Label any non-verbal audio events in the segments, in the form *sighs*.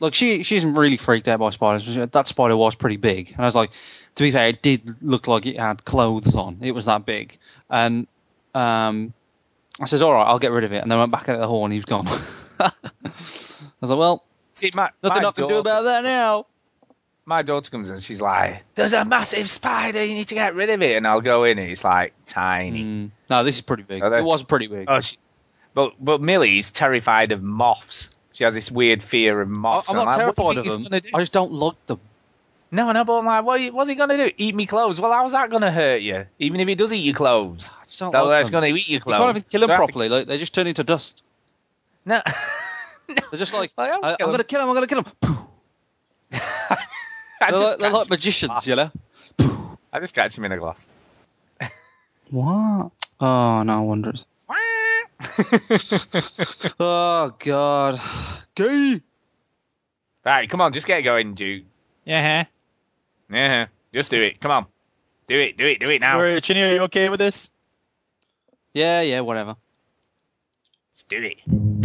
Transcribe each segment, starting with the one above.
Like she she isn't really freaked out by spiders. That spider was pretty big, and I was like, to be fair, it did look like it had clothes on. It was that big, and um, I says, all right, I'll get rid of it, and then I went back out the hall and he was gone. *laughs* I was like, well, See, my, nothing my I can do about that now. My daughter comes in, she's like, "There's a massive spider. You need to get rid of it." And I'll go in, and it's like tiny. Mm, no, this is pretty big. Are? It was pretty big. Oh, she, but but Millie's terrified of moths. She has this weird fear of I- moths. I'm not like, what do terrified think of them. I just don't like them. No, no, but I'm like, what, what's he gonna do? Eat me clothes? Well, how's that gonna hurt you? Even if he does eat your clothes, I just don't that, like that's gonna eat your clothes. You clothes. can't even kill them So I have to- properly. Like they just turn into dust. No. no. *laughs* They're just like, Well, I'll I, I'm gonna kill him. I'm gonna kill him. *laughs* They're, like, they're like magicians, you know. I just catch him in a glass. What? *laughs* Oh no, wonders. *laughs* Oh god. Gay. right, come on, just get going, Duke. Yeah. Yeah, just do it. Come on, do it, do it, do it now. Huh? Chinny, are you okay with this? Yeah, yeah, whatever. Let's do it.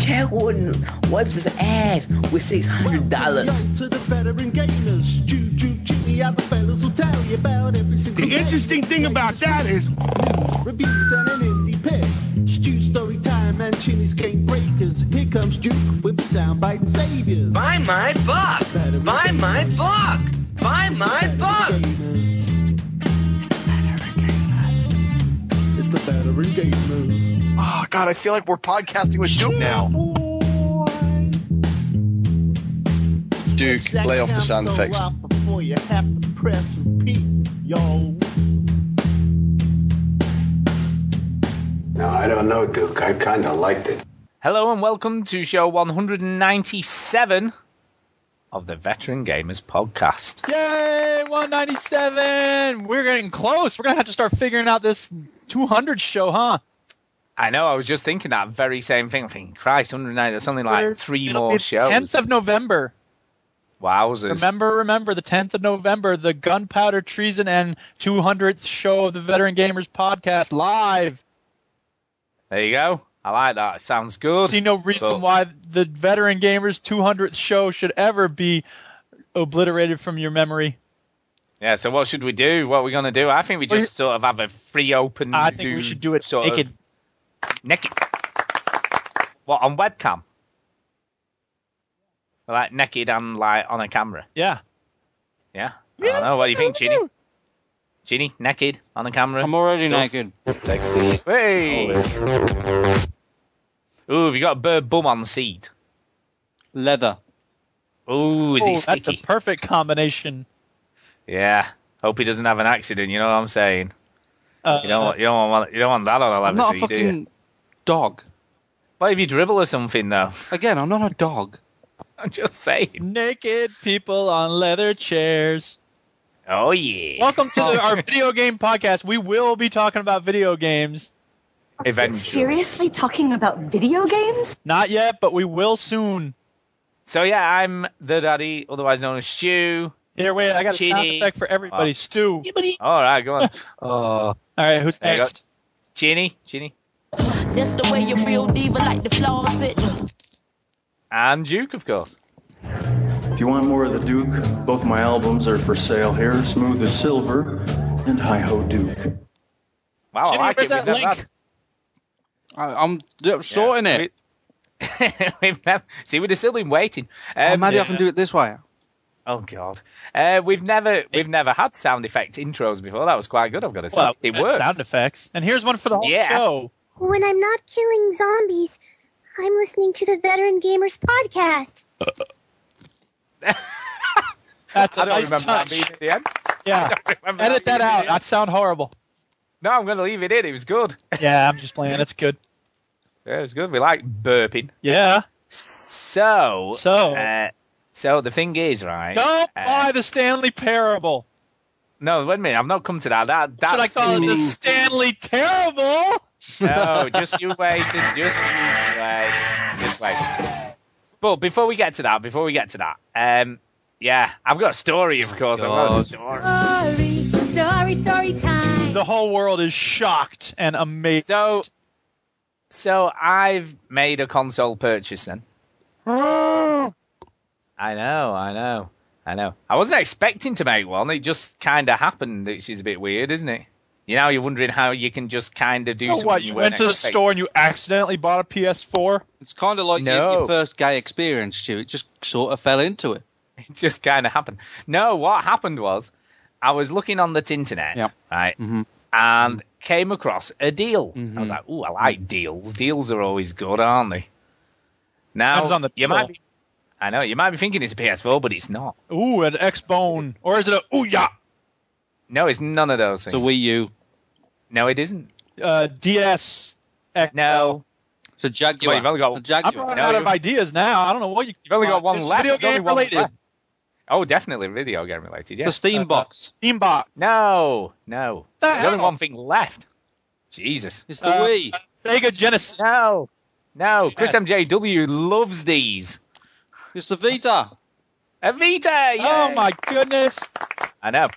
Chad Wooden wipes his ass with six hundred dollars. To the veteran gamers, Juju, Jimmy, other fellas will tell you about every single The interesting thing about that is news, reviews, and an indie pick. Stu story time and Chinny's game breakers. Here comes Duke with the soundbite saviors. Buy my book! Buy my book! Buy my book! It's the veteran gamers. Oh god, I feel like we're podcasting with Duke now. Duke, lay off the sound So effects. loud Before you have to press repeat, yo. No, I don't know, Duke. I kind of liked it. Hello and welcome to show 197 of the Veteran Gamers Podcast. Yay! 197. We're getting close. We're gonna have to start figuring out this 200 show, huh? I know, I was just thinking that very same thing. I'm thinking, Christ, 109, there's only like three It'll more shows. 10th of November. Wowzers. Remember, remember the 10th of November, the Gunpowder Treason and 200th show of the Veteran Gamers podcast live. There you go. I like that. It sounds good. See no reason So- why the Veteran Gamers 200th show should ever be obliterated from your memory. Yeah, so what should we do? What are we going to do? I think we Well, just sort of have a free open. I think we should do it sort naked. Of naked. What, on webcam? Like naked and like on a camera. Yeah. Yeah. I don't know. What do you think, Chinny? Chinny, naked on a camera. I'm already Stuff. naked. Sexy. Hey! Ooh, have you got a bird bum on the seat? Leather. Ooh, is he that's sticky? the perfect combination. Yeah. Hope he doesn't have an accident. You know what I'm saying? Uh, You don't want you don't want you don't want that on a I'm leather not a seat, do you? fucking dog. What if you dribble or something though? Again, I'm not a dog. *laughs* I'm just saying. naked people on leather chairs. Oh yeah. Welcome to the, our video game podcast. We will be talking about video games. Eventually. Seriously talking about video games? Not yet, but we will soon. So yeah, I'm the daddy, otherwise known as Stu. Here, wait, I got a sound effect for everybody. Wow. Stu. All right, go on. oh, *laughs* All right, who's There you go. next? Chinny, Chinny, That's the way you real diva like the flaws it. and Duke, of course. If you want more of the Duke, both my albums are for sale here Smooth as Silver and Hi Ho Duke. Wow, I Chinny, like where's it. We've that never link? had- I, I'm d- sorting it. *laughs* We've never, see, we'd have still been waiting. oh, Um, maybe I can do it this way. Oh God, uh, we've never we've never had sound effect intros before. That was quite good. I've got to say, Well, it worked. Sound effects. And here's one for the whole Yeah. show. When I'm not killing zombies, I'm listening to the Veteran Gamers podcast. *laughs* That's a I don't nice remember that touch. being at the end. Yeah. *laughs* I don't Edit that being at out. That sound horrible. No, I'm going to leave it in. It was good. *laughs* Yeah, I'm just playing. It's good. Yeah, it was good. We like burping. Yeah. So, So, uh, so the thing is, right? don't uh, buy the Stanley Parable. No, wait a minute. I've not come to that. That that's Should I call it the Stanley Terrible? No, just you wait. Just you wait. Just wait. But before we get to that, before we get to that, um, yeah, I've got a story, of course. I've got a story. Story, story, story time. The whole world is shocked and amazed. So, so I've made a console purchase then. I know, I know, I know. I wasn't expecting to make one. It just kind of happened, which is a bit weird, isn't it? You know, you're wondering how you can just kind of do So something what? you You went to the expecting. store and you accidentally bought a PS4? It's kind of like your, No. your first gay experience, Stu. It just sort of fell into it. *laughs* It just kind of happened. No, what happened was I was looking on the internet, Yeah. right, Mm-hmm. and came across a deal. Mm-hmm. I was like, "Ooh, I like deals. Deals are always good, aren't they?" Now on the you might be, I know you might be thinking it's a PS4, but it's not. Ooh, an X-Bone. Or is it a Ouya? No, it's none of those things. The. Wii U. No, it isn't. Uh, DS. XL. No, It's a Jaguar. Well, you've only got- a I'm running No, out you- of ideas now. I don't know what you. you've only got one It's left. Video game one related. left. Oh, definitely video game related. Yeah. The Yes. Steam Uh, box. Steambox. No, no. The There's only one thing left. Jesus. It's the Uh, Wii. Sega Genesis. No. No, Chris Yes. MJW loves these. It's the Vita. A Vita! Oh my goodness. I know.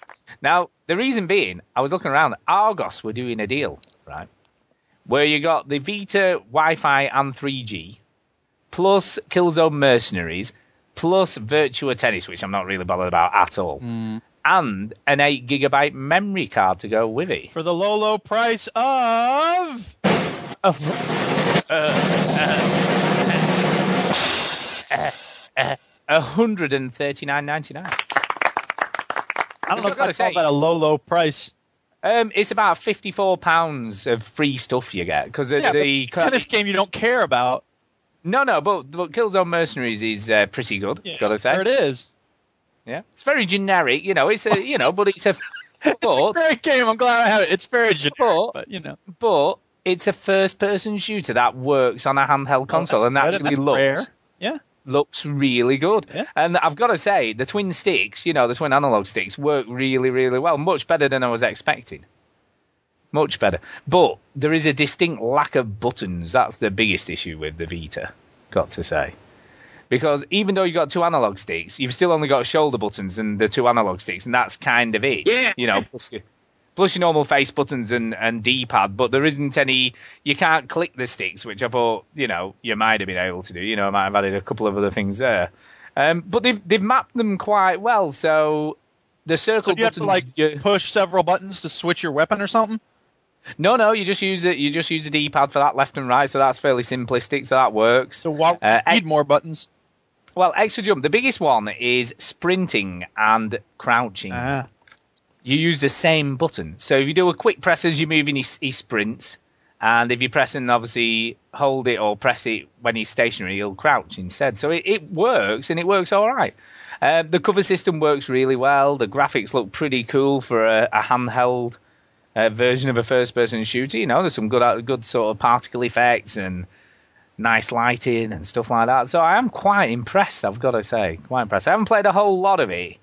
Now, the reason being, I was looking around, Argos were doing a deal, right? Where you got the Vita Wi Fi and 3G, plus Killzone Mercenaries, plus Virtua Tennis, which I'm not really bothered about at all, Mm. and an 8 gigabyte memory card to go with it. For the low, low price of. and thirty nine *laughs* ninety nine. I don't know I've if gotta say, that a low, low price. Um, it's about fifty four pounds of free stuff you get because Yeah, the but tennis game you don't care about. no no but, but Killzone Mercenaries is uh, pretty good. Yeah, gotta say, There it is. yeah, it's very generic. You know, it's a you know, but it's a *laughs* It's a great game. I'm glad I have it. It's very generic, but but you know. but it's a first person shooter that works on a handheld console that's and actually looks rare. Yeah. Looks really good. Yeah. And I've got to say, the twin sticks, you know, the twin analog sticks work really, really well. Much better than I was expecting. Much better. But there is a distinct lack of buttons. That's the biggest issue with the Vita, got to say. Because even though you've got two analog sticks, you've still only got shoulder buttons and the two analog sticks, and that's kind of it. Yeah. You know, plus plus your normal face buttons and, and D-pad, but there isn't any, you can't click the sticks, which I thought, you know, you might have been able to do. You know, I might have added a couple of other things there. Um, but they've, they've mapped them quite well, so the circle So you have buttons. to like you- push several buttons to switch your weapon or something? no, no, you just use it. You just use the D-pad for that left and right, so that's fairly simplistic. So that works. So why Uh, need more buttons? Well, extra jump. The biggest one is sprinting and crouching. Ah. You use the same button. So if you do a quick press as you're moving, he, he sprints. And if you press and obviously hold it or press it when he's stationary, he'll crouch instead. So it, it works and it works all right. Uh, the cover system works really well. The graphics look pretty cool for a, a handheld uh, version of a first-person shooter. You know, there's some good, good sort of particle effects and nice lighting and stuff like that. So I am quite impressed. I've got to say, quite impressed. I haven't played a whole lot of it,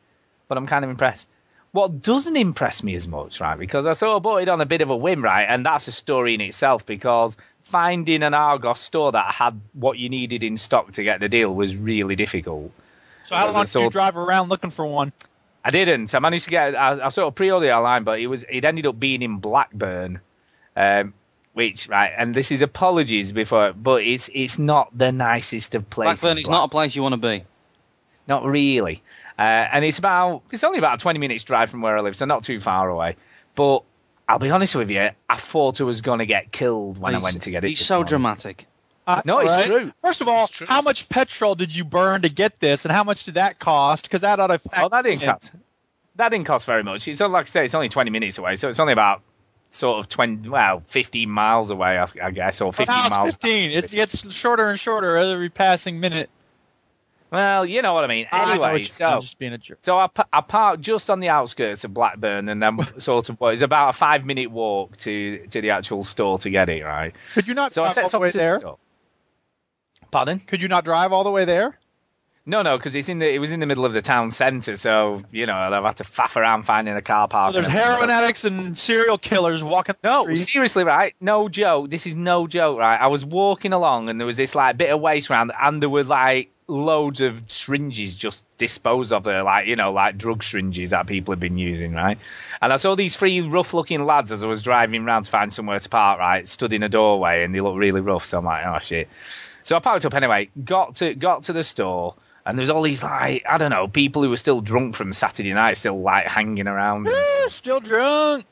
but I'm kind of impressed. What doesn't impress me as much, right? Because I sort of bought it on a bit of a whim, right? And that's a story in itself because finding an Argos store that had what you needed in stock to get the deal was really difficult. So how Because long it's did you drive around looking for one? I didn't. I managed to get. I, I sort of pre-ordered online, but it was. It ended up being in Blackburn, um, which right. And this is apologies before, but it's it's not the nicest of places. Blackburn is not a place you want to be. Not really. Uh, and it's about. It's only about a twenty minutes drive from where I live, so not too far away. But I'll be honest with you, I thought I was going to get killed when I went to get it. He's so morning. dramatic. Uh, No, it's alright. true. First of all, It's true. how much petrol did you burn to get this, and how much did that cost? Because that ought to. Oh, that didn't cost. That didn't cost very much. It's like I say, it's only 20 minutes away, so it's only about sort of 20, well, 15 miles away, I, I guess, or 15 miles. 15. It gets shorter and shorter every passing minute. Well, you know what I mean. I Anyway, you- so I'm just being a jerk. so I, I parked just on the outskirts of Blackburn, and then *laughs* sort of well, it's about a five minute walk to to the actual store to get it right. Could you not So I drive set all the way the there? store. Pardon? Could you not drive all the way there? No, no, because it's in the it was in the middle of the town centre, so you know I've had to faff around finding a car park. So there's heroin addicts and serial killers walking. No, the seriously, right? No joke. This is no joke, right? I was walking along and there was this like bit of waste around, and there were like loads of syringes just disposed of there, like you know, like drug syringes that people have been using, right? And I saw these three rough-looking lads as I was driving round to find somewhere to park, right? Stood in a doorway and they looked really rough, so I'm like, oh shit. So I parked up anyway. Got to got to the store, and there's all these like I don't know people who were still drunk from Saturday night, still like hanging around. Eh, Still drunk.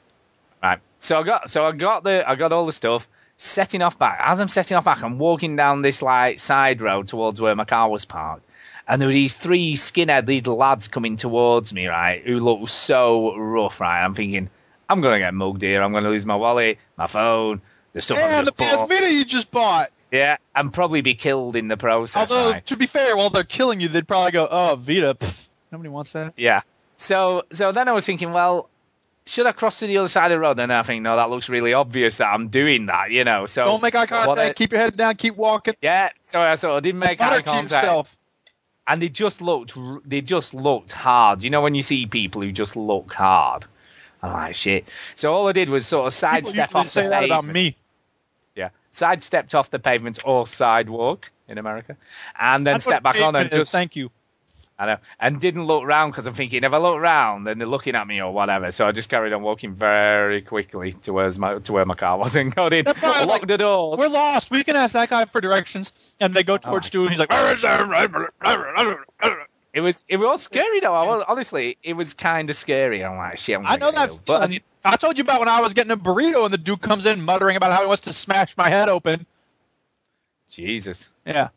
Right. So I got so I got the I got all the stuff. Setting off back. As I'm setting off back, I'm walking down this like side road towards where my car was parked. And there were these three skinhead little lads coming towards me, right, who looked so rough, right? I'm thinking, I'm gonna get mugged here, I'm gonna lose my wallet, my phone, the stuff I've the just PS bought. Vita you just bought. Yeah, and probably be killed in the process. Although, right? to be fair, while they're killing you, they'd probably go, "Oh, Vita, pff, nobody wants that." Yeah. So so then I was thinking, well, should I cross to the other side of the road? And I think, no, that looks really obvious that I'm doing that, you know. So Don't make eye contact. I- keep your head down. Keep walking. yeah. So I sort of didn't make eye contact. and they just looked they just looked hard. You know when you see people who just look hard. I'm like shit. So all I did was sort of sidestep off say the that about me. Yeah, sidestepped off the pavement or sidewalk in America, and then That's step back on and just Thank you. I know, and didn't look round because I'm thinking if I look round, then they're looking at me or whatever. So I just carried on walking very quickly to where's my to where my car was and got in, locked like, the door. We're lost. We can ask that guy for directions, and they go oh, towards my Stu, and he's like, It was it was scary though. I was, honestly, it was kind of scary. I'm like shit. I'm I know that. But I told you about when I was getting a burrito, and the dude comes in muttering about how he wants to smash my head open. Jesus. Yeah.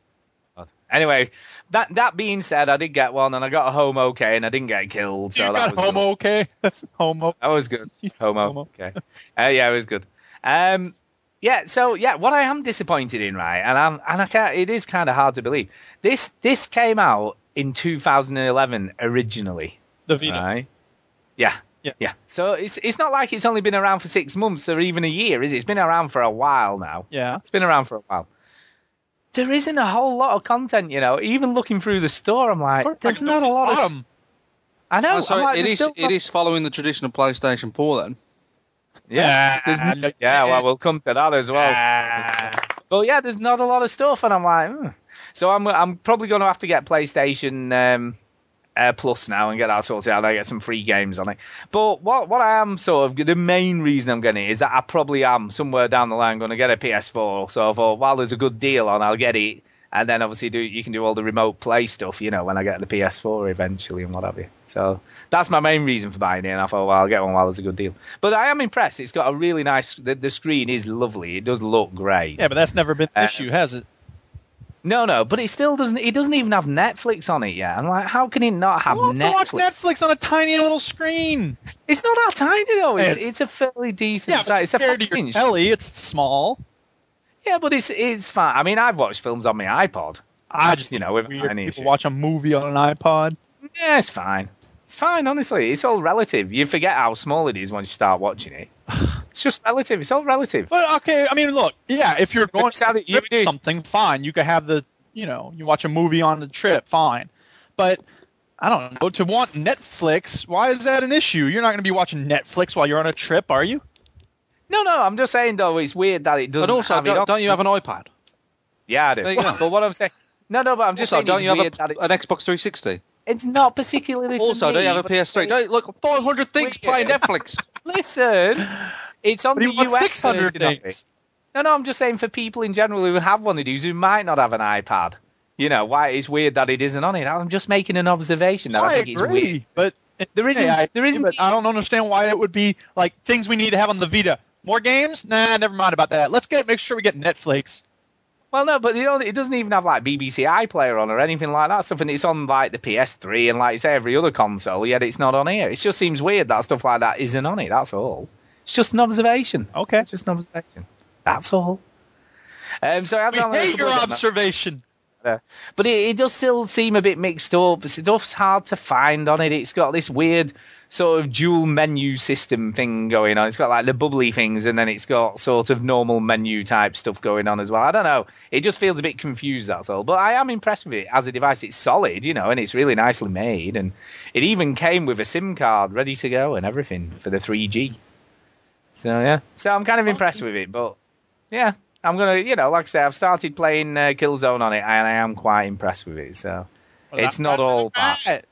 Anyway, that that being said, I did get one and I got a home okay and I didn't get killed. So you that got was homo, good. okay? *laughs* That's homo. That was good. *laughs* You said Homo. homo. Okay. Uh, yeah, it was good. Um, yeah. So yeah, what I am disappointed in, right, and I'm and I can't. It is kind of hard to believe. This this came out in 2011 originally. The Vita. Right. Yeah. Yeah. Yeah. So it's it's not like it's only been around for six months or even a year, is it? It's been around for a while now. Yeah. It's been around for a while. There isn't a whole lot of content, you know. Even looking through the store, I'm like, there's not a lot of. Bottom. I know. Oh, so I'm like, it there's is still it not- is following the traditional PlayStation 4 then. Yeah. there's Ah, n- yeah. Well, we'll come to that as well. But yeah, there's not a lot of stuff, and I'm like, hmm. so I'm I'm probably going to have to get PlayStation um, uh, Plus now and get that sorted out. I get some free games on it. But what what I am sort of the main reason I'm getting it is that I probably am somewhere down the line going to get a PS4. So I thought, while there's a good deal on, I'll get it. And then obviously do you can do all the remote play stuff, you know, when I get the PS4 eventually and what have you. So that's my main reason for buying it. And I thought, well, I'll get one while there's a good deal. But I am impressed. It's got a really nice. The, the screen is lovely. It does look great. Yeah, but that's never been an Uh, issue, has it? No, no, but it still doesn't. It doesn't even have Netflix on it yet. I'm like, how can it not have wants to Netflix? watch Netflix on a tiny little screen? It's not that tiny though. It's, It's- it's a fairly decent Yeah, size. It's a compared to five your telly, it's small. Yeah, but it's it's fine. I mean, I've watched films on my iPod. I just you know, with any issue. watch a movie on an iPod. Yeah, it's fine. It's fine, honestly. It's all relative. You forget how small it is once you start watching it. *sighs* *laughs* It's just relative. It's all relative. But okay, I mean, look, yeah, if you're going to you do. something, fine. You could have the, you know, you watch a movie on the trip, fine. But I don't know to want Netflix. Why is that an issue? You're not going to be watching Netflix while you're on a trip, are you? No, no. I'm just saying though. It's weird that it doesn't. But also, have don't, on- don't you have an iPad? Yeah, I do. There you go. But what I'm saying. No, no, but I'm just also, saying don't it's you have a, that it's, an Xbox 360? it's not particularly. for Also, don't you have a PS3? Don't, look, 500 things weird. playing Netflix. *laughs* Listen, it's on But the he US 600 version of it. things. No, no, I'm just saying for people in general who have one of these who might not have an iPad. You know, why it's weird that it isn't on it. I'm just making an observation that I, I think it's weird. agree, but There isn't- I, there isn't But I don't understand why it would be like things we need to have on the Vita. More games? Nah, never mind about that. Let's get make sure we get Netflix. Well, no, but you know, it doesn't even have like BBC iPlayer on or anything like that Something it's on like the PS3 and like you say every other console. Yet it's not on here. It just seems weird that stuff like that isn't on it. That's all. It's just an observation. Okay. It's just an observation. That's all. Um, so I've We hate your observation. But it, it does still seem a bit mixed up. Stuff's hard to find on it. It's got this weird sort of dual menu system thing going on. It's got like the bubbly things, and then it's got sort of normal menu type stuff going on as well. I don't know. It just feels a bit confused. That's all. But I am impressed with it as a device. It's solid, you know, and it's really nicely made. And it even came with a SIM card ready to go and everything for the 3G. So yeah. So I'm kind of impressed with it. But yeah, I'm gonna, you know, like I say, I've started playing uh, Killzone on it, and I am quite impressed with it. So it's not all bad.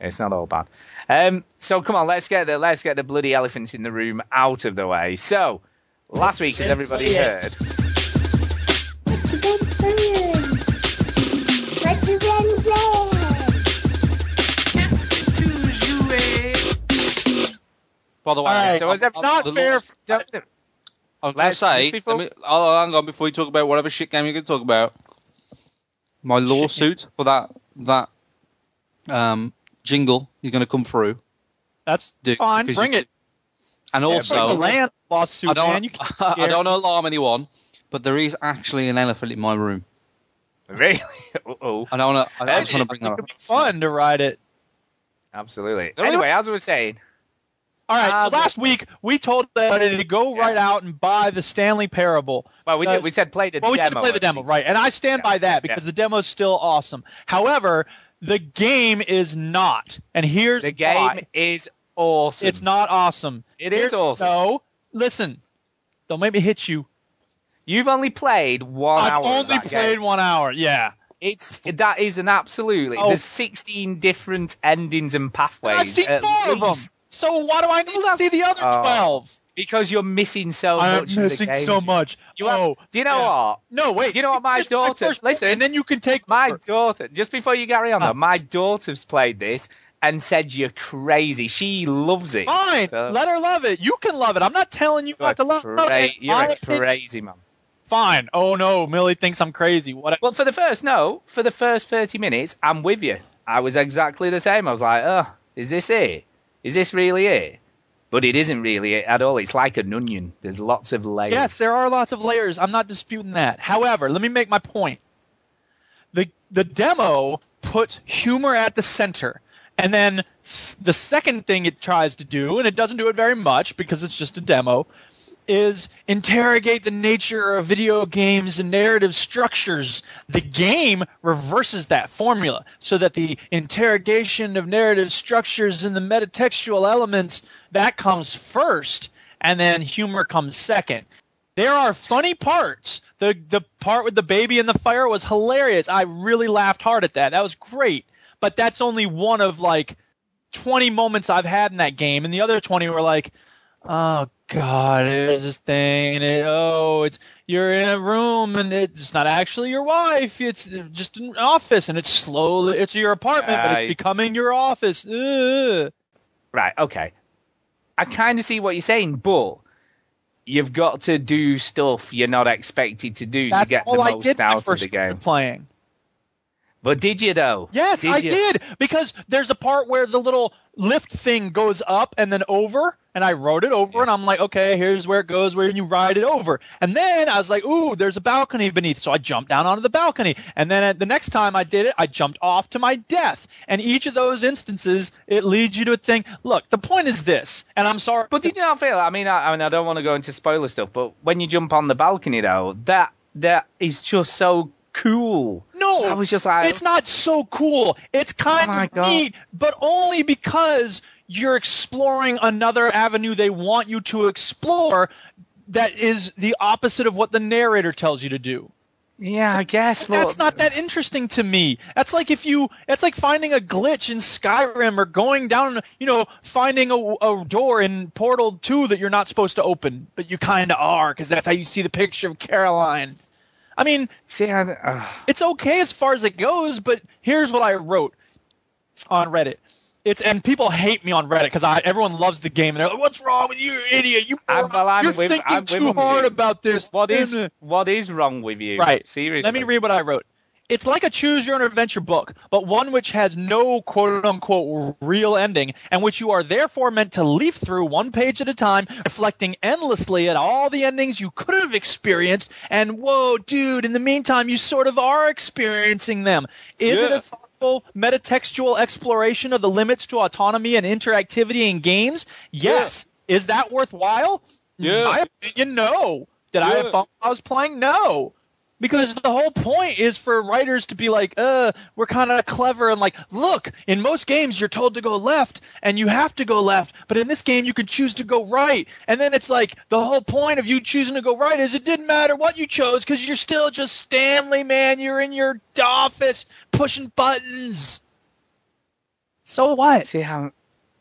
It's not all bad. Um, so come on, let's get the let's get the bloody elephants in the room out of the way. So last week, as everybody heard, By the way, All right, so is that it's not the fair. law- I was going to Let's- say, just before- let me, oh, hang on, before you talk about whatever shit game you're going to talk about, my lawsuit for that that um, jingle you're going to come through. That's Dude, fine. Bring you- it. And Bring the also, land lawsuit, I don't, man. *laughs* I don't alarm anyone, but there is actually an elephant in my room. Really? *laughs* *laughs* oh, I don't want to. I just want to bring It that up. could be fun to ride it. absolutely. There Anyway, as I was saying, All right. Ah, so last week we told everybody to go right out and buy the Stanley Parable. well, we did, we said play the Well, we demo. said play the demo, right? And I stand by that because the demo is still awesome. However, the game is not, and here's The game why. is awesome. It's not awesome. It is Here's- awesome. No, listen. Don't make me hit you. You've only played one hour. I've hour. of only played game. one hour. Yeah. It's that is an absolutely. Oh. There's 16 different endings and pathways. I've seen four of them. Least, So why do I need to see the other twelve. Because you're missing so I'm much. of the missing game. so much. You have- oh, do you know yeah. what? No, wait. Do you know what my Finish my daughter? listen, and then you can take my over. daughter. Just before you carry on, Ah. though, my daughter's played this and said you're crazy. She loves it. Fine, So- let her love it. You can love it. I'm not telling you You're not to love cra- it. You're My a crazy man. Fine. Oh no, Millie thinks I'm crazy. What? Well, for the first no, for the first 30 minutes, I'm with you. I was exactly the same. I was like, oh, is this it? Is this really it? But it isn't really it at all. It's like an onion. There's lots of layers. Yes, there are lots of layers. I'm not disputing that. However, let me make my point. The the demo puts humor at the center. And then the second thing it tries to do, and it doesn't do it very much because it's just a demo, is interrogate the nature of video games and narrative structures. The game reverses that formula so that the interrogation of narrative structures and the metatextual elements that comes first and then humor comes second. There are funny parts. The the part with the baby in the fire was hilarious. I really laughed hard at that. That was great. But that's only one of like 20 moments I've had in that game, and the other 20 were like, oh god, there's this thing, and it, oh, it's you're in a room, and it's not actually your wife. It's just an office, and it's slowly it's your apartment, but it's becoming your office. Ugh. Right, okay. I kind of see what you're saying, but you've got to do stuff you're not expected to do to That's get the all I most did when I out of first the game. started playing. But did you though? Yes, Did I you? did because there's a part where the little lift thing goes up and then over, and I wrote it over, and I'm like, okay, here's where it goes, where you ride it over, and then I was like, ooh, there's a balcony beneath, so I jumped down onto the balcony, and then at the next time I did it, I jumped off to my death, and each of those instances, it leads you to a thing. Look, the point is this, and I'm sorry, But did you not feel? I mean, I, I mean, I don't want to go into spoiler stuff, but when you jump on the balcony though, that that is just so cool. No, I was just like, it's not so cool. It's kind Oh of God. neat, but only because you're exploring another avenue they want you to explore that is the opposite of what the narrator tells you to do. yeah, I guess. That's not that interesting to me. That's like if you, it's like finding a glitch in Skyrim or going down, you know, finding a, a door in Portal 2 that you're not supposed to open, but you kind of are because that's how you see the picture of Caroline. I mean, See, uh, it's okay as far as it goes, but here's what I wrote on Reddit. It's and people hate me on Reddit because everyone loves the game and they're like, "What's wrong with you, you idiot? You I'm- well, I'm you're with- thinking I'm too hard you. about this." what is what is wrong with you? Right. Seriously. Let me read what I wrote. It's like a choose your own adventure book, but one which has no quote unquote real ending, and which you are therefore meant to leaf through one page at a time, reflecting endlessly at all the endings you could have experienced. And whoa, dude, in the meantime, you sort of are experiencing them. Is it a thoughtful metatextual exploration of the limits to autonomy and interactivity in games? Yes. Is that worthwhile? Yeah. In my opinion, no. Did I have fun while I was playing? No. Because the whole point is for writers to be like, uh, we're kind of clever and like, look, in most games you're told to go left and you have to go left, but in this game you can choose to go right. And then it's like the whole point of you choosing to go right is it didn't matter what you chose because you're still just Stanley, man. You're in your office pushing buttons. So what? See how?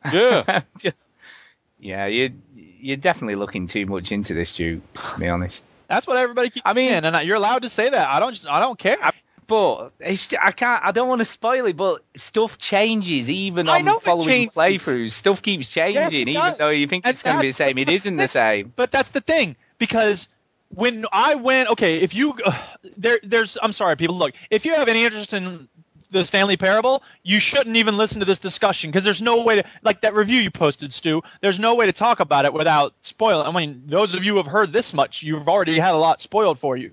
Yeah. *laughs* yeah, you you're definitely looking too much into this, Duke. To be honest. That's what everybody keeps I mean- saying, and you're allowed to say that. I don't. I don't care. But it's, I can't. I don't want to spoil it, but stuff changes even I on following playthroughs. Stuff keeps changing, Yes, even does. though you think it's going to be the same. It isn't the same. But that's the thing because when I went, okay, if you uh, *sighs* there, there's, I'm sorry, people. Look, if you have any interest in the Stanley Parable, you shouldn't even listen to this discussion because there's no way to, like that review you posted, Stu. There's no way to talk about it without spoiling. I mean, those of you who have heard this much, you've already had a lot spoiled for you.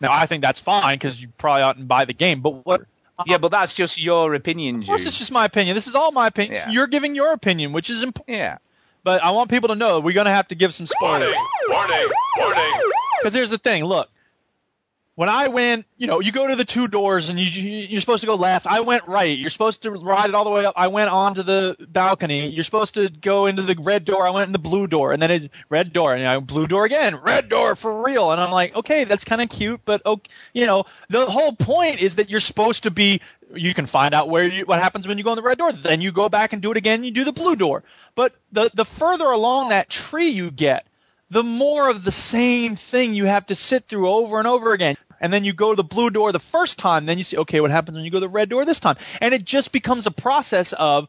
Now, I think that's fine because you probably oughtn't buy the game, but what? Yeah, but that's just your opinion, Of course, Jude. it's just my opinion. This is all my opinion. Yeah. You're giving your opinion, which is important. Yeah. But I want people to know we're going to have to give some spoilers. Warning! Warning! Because here's the thing. Look, when I went, you know, you go to the two doors and you, you you're supposed to go left. I went right. You're supposed to ride it all the way up. I went onto the balcony. You're supposed to go into the red door. I went in the blue door, and then it's red door, and I blue door again, red door for real. And I'm like, okay, that's kind of cute, but okay, you know, the whole point is that you're supposed to be. You can find out where you what happens when you go in the red door. Then you go back and do it again. You do the blue door. But the the further along that tree you get, the more of the same thing you have to sit through over and over again. And then you go to the blue door the first time, then you see, okay, what happens when you go to the red door this time? And it just becomes a process of,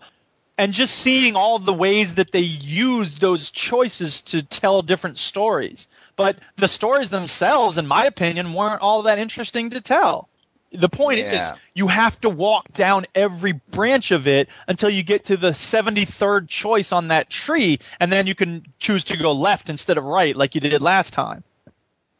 and just seeing all the ways that they use those choices to tell different stories. But the stories themselves, in my opinion, weren't all that interesting to tell. The point Yeah. is, you have to walk down every branch of it until you get to the 73rd choice on that tree, and then you can choose to go left instead of right, like you did last time.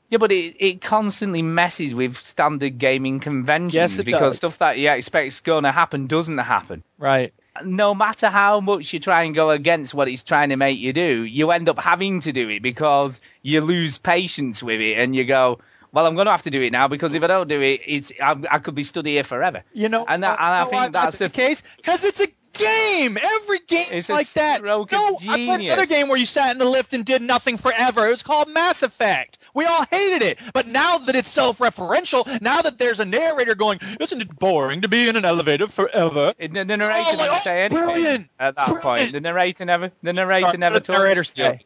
Yeah, but it, it constantly messes with standard gaming conventions Yes, it because does. stuff that you expect is going to happen doesn't happen. Right. No matter how much you try and go against what it's trying to make you do, you end up having to do it because you lose patience with it and you go, well, I'm going to have to do it now because if I don't do it, it's I, I could be stood here forever. You know, and, that, and I know think why that's the case because it's a game. Every game It's like that. no, of I played another game where you sat in the lift and did nothing forever. It was called Mass Effect. We all hated it, but now that it's self-referential, now that there's a narrator going, "Isn't it boring to be in an elevator forever?" The, the narrator Oh, never oh, say anything brilliant, at that brilliant. point. The narrator never. The narrator Sorry, never the talks. narrator say?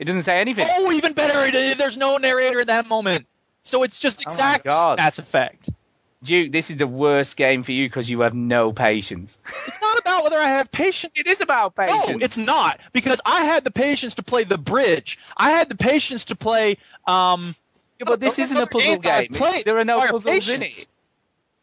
It doesn't say anything. Oh, even better. There's no narrator at that moment, so it's just Oh exactly God. Mass Effect. Duke, this is the worst game for you because you have no patience. *laughs* It's not about whether I have patience. It is about patience. No, it's not because I had the patience to play the bridge. I had the patience to play. Um, Yeah, but this isn't a puzzle game. There are no puzzles in it.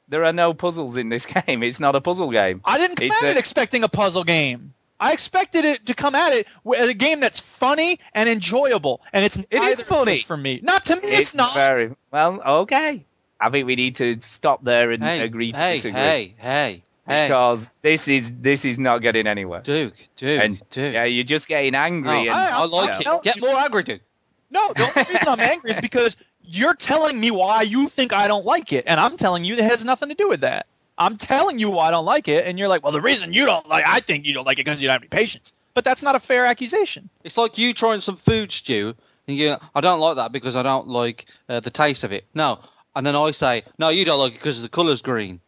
There are no puzzles in this *laughs* game. It's not a puzzle game. I didn't come It's at a- it expecting a puzzle game. I expected it to come at it with a game that's funny and enjoyable, and it's It neither is of funny. for me. Not to me, it's, not. very well. Okay, I think we need to stop there and Hey, agree to hey, disagree hey, hey, hey, because this is this is not getting anywhere. Duke, Duke, and Duke. yeah, you're just getting angry. Oh, and, I, I I- like I- it. Get more angry, Duke. No, the only reason I'm *laughs* angry is because you're telling me why you think I don't like it, and I'm telling you it has nothing to do with that. I'm telling you why I don't like it, and you're like, well, the reason you don't like, I think you don't like it because you don't have any patience. But that's not a fair accusation. It's like you trying some food stew, and you, I don't like that because I don't like uh, the taste of it. No, and then I say, no, you don't like it because the colour's green.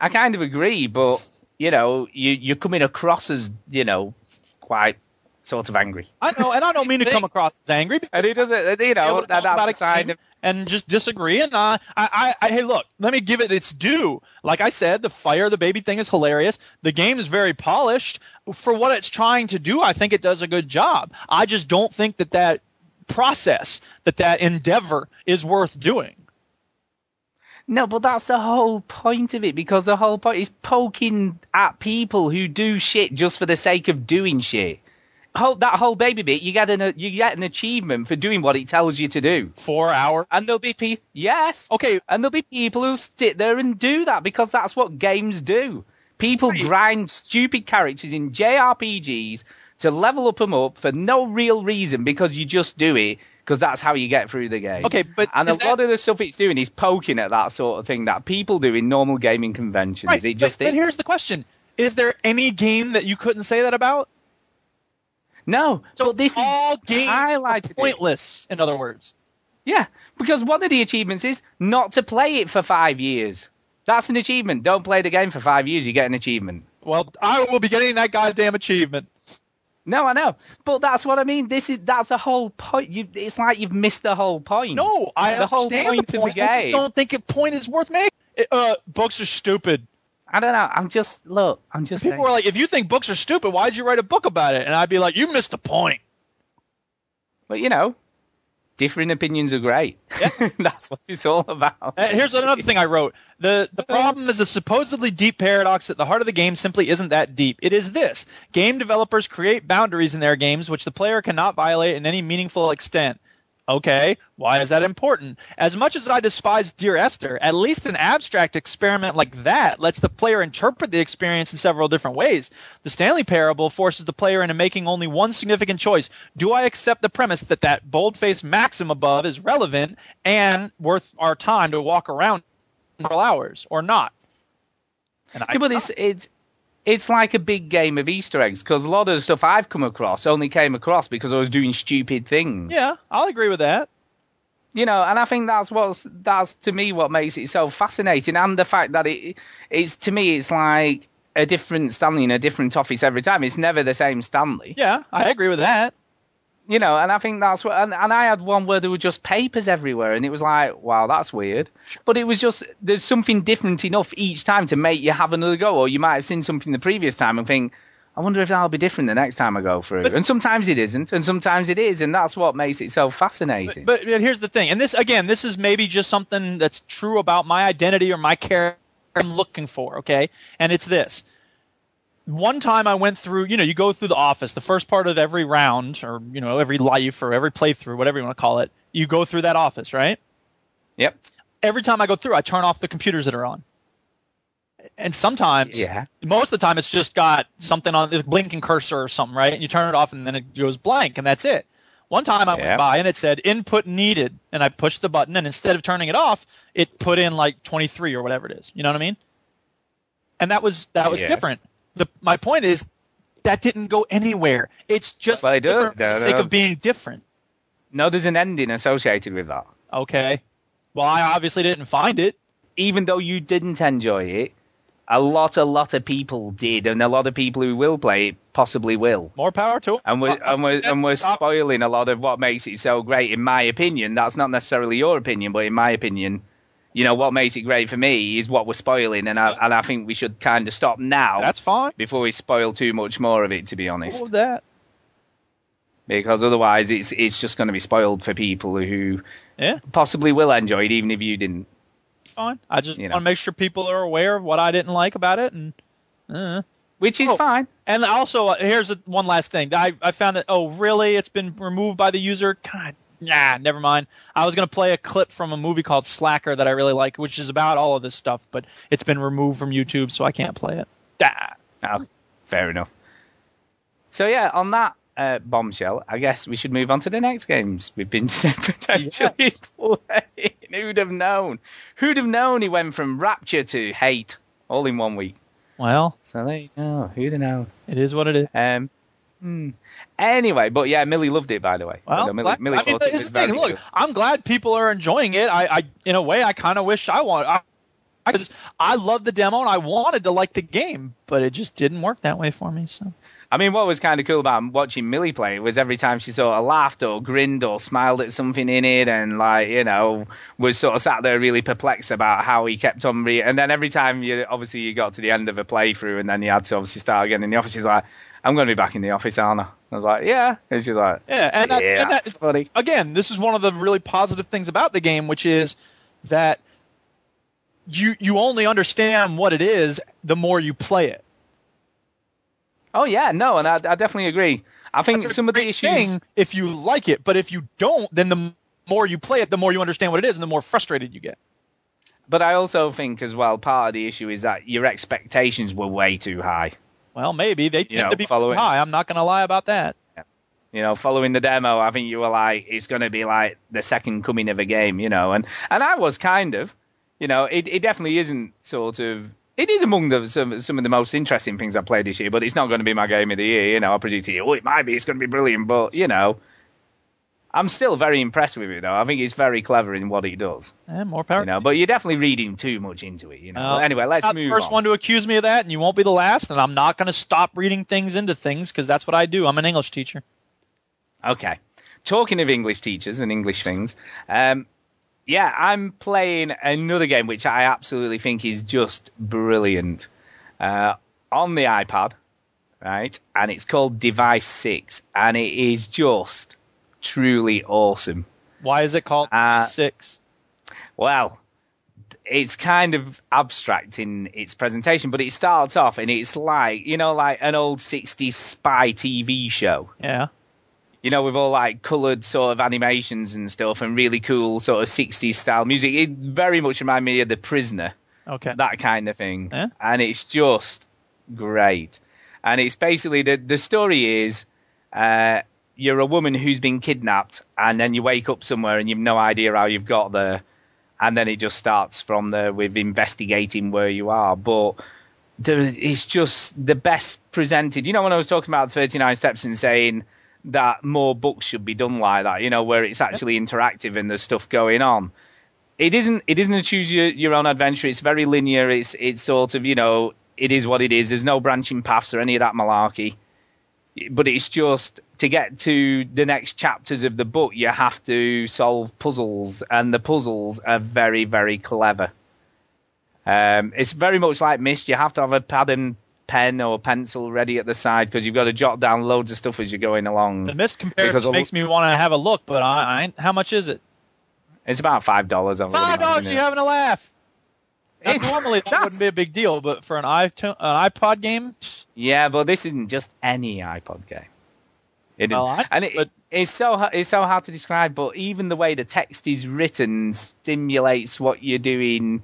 I kind of agree, but you know, you you're coming across as you know quite sort of angry. I know, and I don't mean to *laughs* come across as angry. because And he doesn't, you know, that, that's about a side and just disagree. And uh, I, I, I, hey, look, let me give it its due. Like I said, the fire the baby thing is hilarious. The game is very polished for what it's trying to do. I think it does a good job. I just don't think that that process, that that endeavor, is worth doing. No, but that's the whole point of it because the whole point is poking at people who do shit just for the sake of doing shit. Whole, that whole baby bit, you get an uh, you get an achievement for doing what it tells you to do. Four hours. And there'll be people, yes, Okay, and there'll be people who sit there and do that because that's what games do. People grind stupid characters in JRPGs to level up them up for no real reason because you just do it because that's how you get through the game. Okay, but and a that- lot of the stuff it's doing is poking at that sort of thing that people do in normal gaming conventions. right. It just but, but here's the question: Is there any game that you couldn't say that about? No, So but this all is games highlighted are it. pointless. In other words. Yeah, because one of the achievements is not to play it for five years. That's an achievement. Don't play the game for five years, you get an achievement. Well, I will be getting that goddamn achievement. No, I know, but that's what I mean. This is that's the whole point. You, it's like you've missed the whole point. No, I the whole understand point the of point. the I just don't think a point is worth making. Uh, books are stupid. I don't know. I'm just look. I'm just People saying. are like, if you think books are stupid, why did you write a book about it? And I'd be like, you missed the point. But you know, different opinions are great. *laughs* that's what it's all about. Uh, here's another thing I wrote. The the problem is a supposedly deep paradox at the heart of the game simply isn't that deep. It is this. Game developers create boundaries in their games which the player cannot violate in any meaningful extent. Okay, why is that important? As much as I despise Dear Esther, at least an abstract experiment like that lets the player interpret the experience in several different ways. The Stanley Parable forces the player into making only one significant choice. Do I accept the premise that that bold-faced maxim above is relevant and worth our time to walk around for hours or not? And I, Yeah, but it's it's it's like a big game of Easter eggs because a lot of the stuff I've come across only came across because I was doing stupid things. yeah, I'll agree with that. You know, and I think that's what's that's to me what makes it so fascinating, and the fact that it it's to me it's like a different Stanley in a different office every time. It's never the same Stanley. Yeah, I agree with that. You know, and I think that's what. And, and I had one where there were just papers everywhere, and it was like, wow, that's weird. But it was just there's something different enough each time to make you have another go, or you might have seen something the previous time and think. I wonder if that'll be different the next time I go through. But- and sometimes it isn't, and sometimes it is, and that's what makes it so fascinating. But, but here's the thing, and this again, this is maybe just something that's true about my identity or my character I'm looking for, okay? And it's this. One time I went through, you know, you go through the office, the first part of every round, or you know, every life or every playthrough, whatever you want to call it, you go through that office, right? yep. Every time I go through, I turn off the computers that are on. And sometimes, Yeah. most of the time, it's just got something on the blinking cursor or something, right? And you turn it off, and then it goes blank, and that's it. One time I Yeah. went by and it said input needed, and I pushed the button, and instead of turning it off, it put in like 23 or whatever it is. You know what I mean? And that was that was Yes. different. The my point is that didn't go anywhere. It's just Well, it does. for the No, sake no. of being different. No, there's an ending associated with that. Okay. Well, I obviously didn't find it. Even though you didn't enjoy it, a lot, a lot of people did, and a lot of people who will play it possibly will. More power to 'em. And we're, and we're, and we're spoiling a lot of what makes it so great, in my opinion. That's not necessarily your opinion, but in my opinion, you know, what makes it great for me is what we're spoiling, and I, and I think we should kind of stop now That's fine. before we spoil too much more of it, to be honest. All that. Because otherwise, it's it's just going to be spoiled for people who Yeah. possibly will enjoy it, even if you didn't. Fine. I just You want know. to make sure people are aware of what I didn't like about it, and uh. Which is Oh. fine. And also, uh, here's a, one last thing. I, I found that, oh, really? It's been removed by the user? God, nah, never mind. I was going to play a clip from a movie called Slacker that I really like, which is about all of this stuff, but it's been removed from YouTube, so I can't play it. Ah. Oh, fair enough. So yeah, on that uh, bombshell, I guess we should move on to the next games we've been *laughs* potentially playing. Who'd have known? Who'd have known he went from rapture to hate all in one week? Well, So there you go. Who'd have known? it is what it is. Um. Hmm. Anyway, but yeah, Millie loved it by the way. Well, So Millie, glad- Millie I mean, thought it was thing. Look, good. I'm glad people are enjoying it. I, I in a way, I kind of wish I want. I, I, just, I love the demo and I wanted to like the game, but it just didn't work that way for me. So I mean, what was kind of cool about watching Millie play was every time she sort of laughed or grinned or smiled at something in it, and like you know was sort of sat there really perplexed about how he kept on re. And then every time you obviously you got to the end of a playthrough, and then you had to obviously start again in the office. She's like, "I'm going to be back in the office, aren't I?" I was like, "Yeah," and she's like, yeah, and that's, "Yeah, and that's that's funny." again, this is one of the really positive things about the game, which is that you you only understand what it is the more you play it. Oh yeah, no, and I, I definitely agree. I think some of the issues. thing if you like it, but if you don't, then the more you play it, the more you understand what it is, and the more frustrated you get. But I also think as well, part of the issue is that your expectations were way too high. Well, maybe they tend know, to be following- high. I'm not going to lie about that. You know, following the demo, I think you were like, it's going to be like the second coming of a game, you know, and and I was kind of, you know, it, it definitely isn't sort of. It is among the some, some of the most interesting things I've played this year, but it's not going to be my game of the year. You know, I predicted, oh, it might be, it's going to be brilliant, but you know, I'm still very impressed with it though. I think he's very clever in what he does. Eh, more power. You know, but you're definitely reading too much into it. You know. Uh, anyway, let's not move the first on. one to accuse me of that, and you won't be the last. And I'm not going to stop reading things into things because that's what I do. I'm an English teacher. Okay. Talking of English teachers and English things, um, yeah, I'm playing another game which I absolutely think is just brilliant uh, on the iPad, right? And it's called Device 6, and it is just truly awesome. Why is it called Uh, six? Well, it's kind of abstract in its presentation, but it starts off and it's like, you know, like an old 60s spy TV show. Yeah. you know, with all like coloured sort of animations and stuff and really cool sort of 60s style music. It very much reminded me of The Prisoner, Okay. that kind of thing. Yeah. And it's just great. And it's basically the, the story is uh, you're a woman who's been kidnapped and then you wake up somewhere and you've no idea how you've got there. And then it just starts from there with investigating where you are. But there, it's just the best presented. You know, when I was talking about the 39 Steps and saying that more books should be done like that, you know, where it's actually interactive and there's stuff going on. It isn't. It isn't a choose your, your own adventure. It's very linear. It's it's sort of you know it is what it is. There's no branching paths or any of that malarkey. But it's just to get to the next chapters of the book, you have to solve puzzles, and the puzzles are very very clever. Um, it's very much like Myst. You have to have a pad and pen or pencil ready at the side because you've got to jot down loads of stuff as you're going along. The Myst comparison makes me want to have a look, but I, I ain't- how much is it? It's about five dollars. Five dollars. You having a laugh? Now, normally that wouldn't be a big deal, but for an iPhone, an iPod game, Yeah, but this isn't just any iPod game. It Well. I- and it, it's so it's so hard to describe. But even the way the text is written stimulates what you're doing,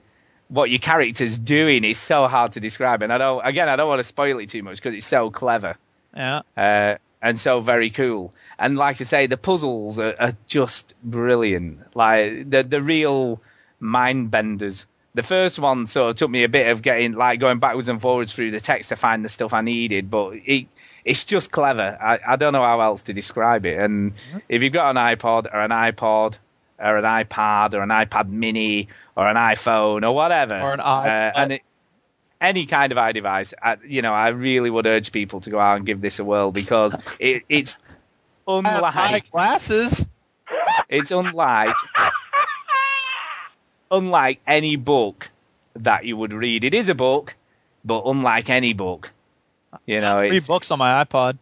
what your character's doing is so hard to describe. And I don't again I don't want to spoil it too much because it's so clever yeah. uh, and so very cool. And like I say, the puzzles are, are just brilliant. Like the the real mind benders. The first one sort of took me a bit of getting like going backwards and forwards through the text to find the stuff I needed, but it it's just clever. I, I don't know how else to describe it. And if you've got an iPod or an iPod or an iPad or an iPad Mini or an iPhone or whatever, Or an uh, and it, any kind of iDevice, I, you know, I really would urge people to go out and give this a whirl because it, it's *laughs* I have my unlike glasses. it's unlike unlike any book that you would read. It is a book, but unlike any book, you know, Three it's, books on my iPod.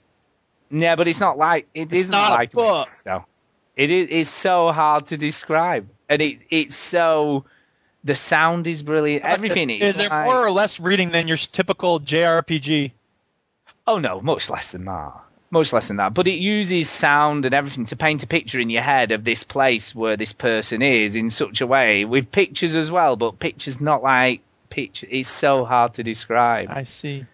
yeah, but it's not like it It's not a like book. So it is it's so hard to describe, and it it's so the sound is brilliant. Everything is, is there like- more or less reading than your typical JRPG? Oh no, much less than that. Much less than that. But it uses sound and everything to paint a picture in your head of this place where this person is in such a way with pictures as well. But pictures not like picture. It's so hard to describe. I see.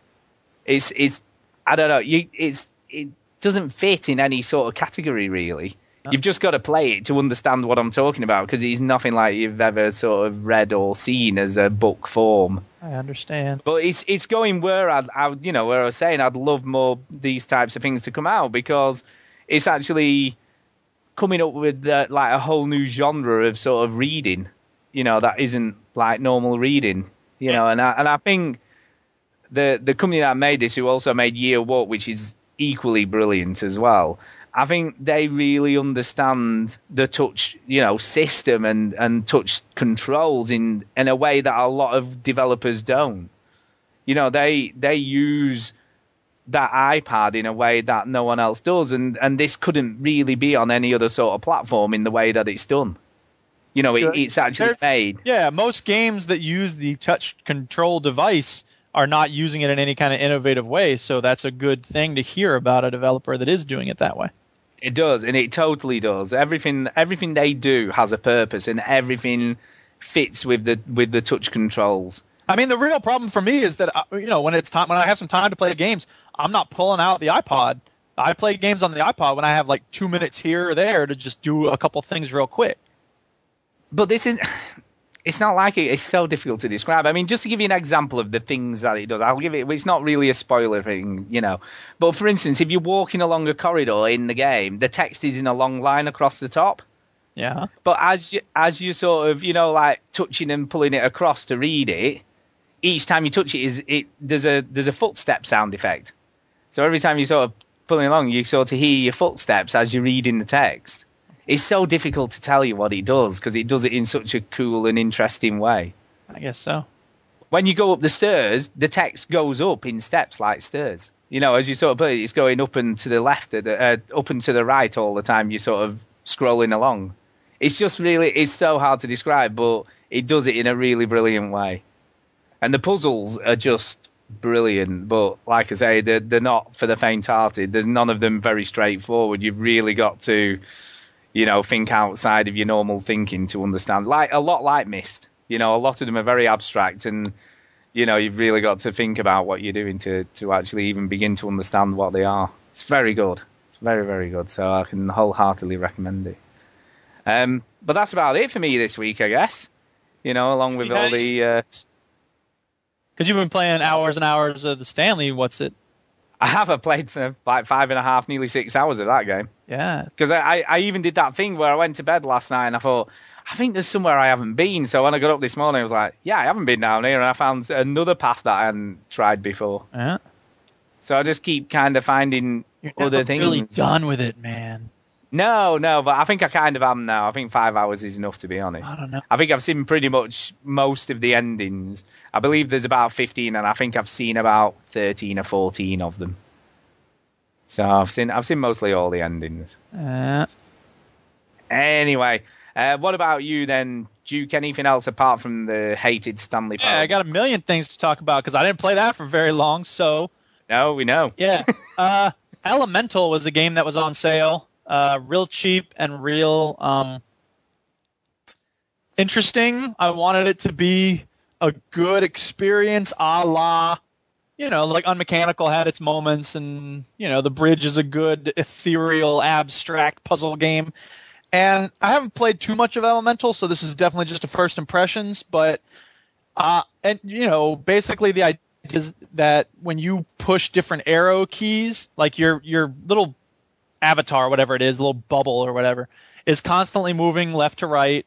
It's it's I don't know. You it's it doesn't fit in any sort of category really. You've just got to play it to understand what I'm talking about because it's nothing like you've ever sort of read or seen as a book form. I understand. But it's it's going where I'd, I you know where I was saying I'd love more these types of things to come out because it's actually coming up with uh, like a whole new genre of sort of reading, you know that isn't like normal reading, you know, and I, and I think the the company that made this, who also made Year Walk, which is equally brilliant as well. I think they really understand the touch, you know, system and, and touch controls in in a way that a lot of developers don't. You know, they they use that iPad in a way that no one else does, and and this couldn't really be on any other sort of platform in the way that it's done. You know, it, it's actually There's- made. Yeah, most games that use the touch control device are not using it in any kind of innovative way, so that's a good thing to hear about a developer that is doing it that way. It does, and it totally does. Everything everything they do has a purpose, and everything fits with the with the touch controls. I mean, the real problem for me is that uh, you know when it's time when I have some time to play games, I'm not pulling out the iPod. I play games on the iPod when I have like two minutes here or there to just do a couple things real quick. But this is, it's not like it. It's so difficult to describe. I mean, just to give you an example of the things that it does, I'll give it. It's not really a spoiler thing, you know. But for instance, if you're walking along a corridor in the game, the text is in a long line across the top. Yeah. But as you as you sort of you know like touching and pulling it across to read it, each time you touch it is it there's a there's a footstep sound effect. So every time you sort of pulling along, you sort of hear your footsteps as you're reading the text. It's so difficult to tell you what it does because it does it in such a cool and interesting way. I guess so. When you go up the stairs, the text goes up in steps like stairs. You know, as you sort of put it, it's going up and to the left, uh, up and to the right all the time. You're sort of scrolling along. It's just really, it's so hard to describe, but it does it in a really brilliant way. And the puzzles are just brilliant. But like I say, they're, they're not for the faint-hearted. There's none of them very straightforward. You've really got to, you know, think outside of your normal thinking to understand. Like a lot like Myst, You know, a lot of them are very abstract, and you know, you've really got to think about what you're doing to to actually even begin to understand what they are. It's very good. It's very very good. So I can wholeheartedly recommend it. Um, but that's about it for me this week, I guess. You know, along with all the. Uh, Because you've been playing hours and hours of the Stanley. What's it? I have I played for like five and a half, nearly six hours of that game. Yeah. Because I, I, I even did that thing where I went to bed last night and I thought, I think there's somewhere I haven't been. So when I got up this morning, I was like, yeah, I haven't been down here, and I found another path that I hadn't tried before. Yeah. So I just keep kind of finding You're other never things. really done with it, man. No, no, but I think I kind of am now. I think five hours is enough to be honest. I don't know. I think I've seen pretty much most of the endings. I believe there's about 15, and I think I've seen about 13 or 14 of them. So I've seen I've seen mostly all the endings. Uh, Anyway, uh, what about you then, Duke? Anything else apart from the hated Stanley? yeah, I got a million things to talk about because I didn't play that for very long. So No, we know. yeah, *laughs* uh, Elemental was a game that was on sale, uh, real cheap and real um, interesting. I wanted it to be a good experience, a la, you know, like Unmechanical had its moments, and you know, The Bridge is a good ethereal, abstract puzzle game. And I haven't played too much of Elemental, so this is definitely just a first impressions. But uh, and you know, basically the idea is that when you push different arrow keys, like your your little avatar, whatever it is, a little bubble or whatever, is constantly moving left to right,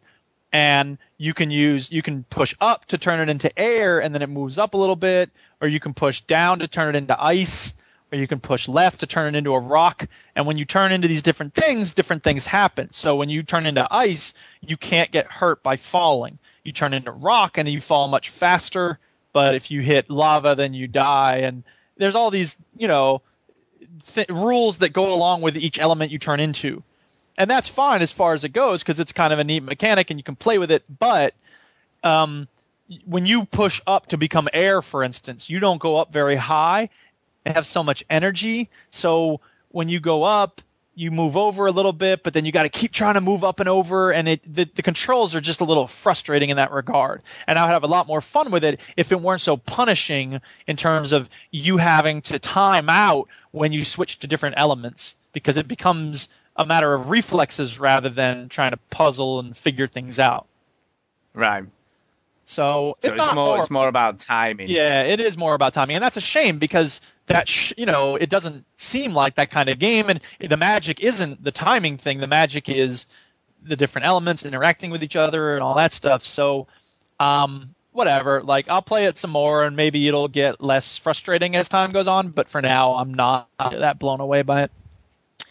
and you can use you can push up to turn it into air, and then it moves up a little bit, or you can push down to turn it into ice, or you can push left to turn it into a rock. And when you turn into these different things, different things happen. So when you turn into ice, you can't get hurt by falling. You turn into rock and you fall much faster, but if you hit lava, then you die. And there's all these, you know, th- rules that go along with each element you turn into. And that's fine as far as it goes because it's kind of a neat mechanic and you can play with it. But um, when you push up to become air, for instance, you don't go up very high and have so much energy. So when you go up, you move over a little bit, but then you got to keep trying to move up and over, and it the, the controls are just a little frustrating in that regard. And I would have a lot more fun with it if it weren't so punishing in terms of you having to time out when you switch to different elements, because it becomes a matter of reflexes rather than trying to puzzle and figure things out. Right. So, So it's, it's, not more it's more about timing. yeah, it is more about timing, and that's a shame because that sh- you know it doesn't seem like that kind of game, and the magic isn't the timing thing. The magic is the different elements interacting with each other and all that stuff. So, um, whatever. Like I'll play it some more, and maybe it'll get less frustrating as time goes on. But for now, I'm not that blown away by it.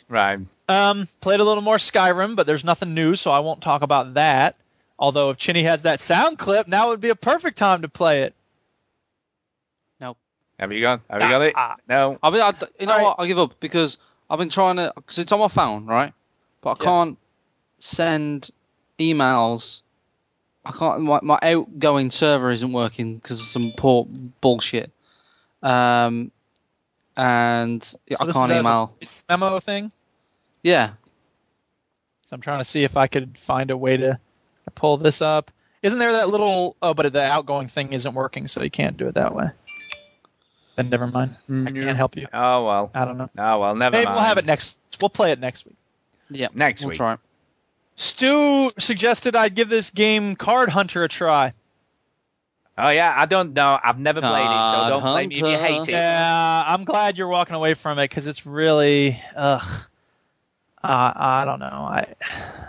Right. Um, played a little more Skyrim, but there's nothing new, so I won't talk about that. Although if Chinny has that sound clip, now would be a perfect time to play it. Have you got? Have you got it? Ah. No. I mean, I, you know Alright. what? I'll give up because I've been trying to because it's on my phone, right? But I Yes. can't send emails. I can't. My, my outgoing server isn't working because of some poor bullshit. Um, and So I can't is as a email. voice memo thing. Yeah, So I'm trying to see if I could find a way to pull this up. Isn't there that little? Oh, but the outgoing thing isn't working, so you can't do it that way. Then never mind. I mm, can't help you. Oh well. I don't know. Oh well. Never Maybe mind. we'll have it next. We'll play it next week. yeah. Next we'll week. try it. Stu suggested I give this game Card Hunter a try. Oh yeah, I don't know. I've never played it, so don't blame me if you hate it. Yeah, I'm glad you're walking away from it because it's really, ugh. Uh, I don't know. I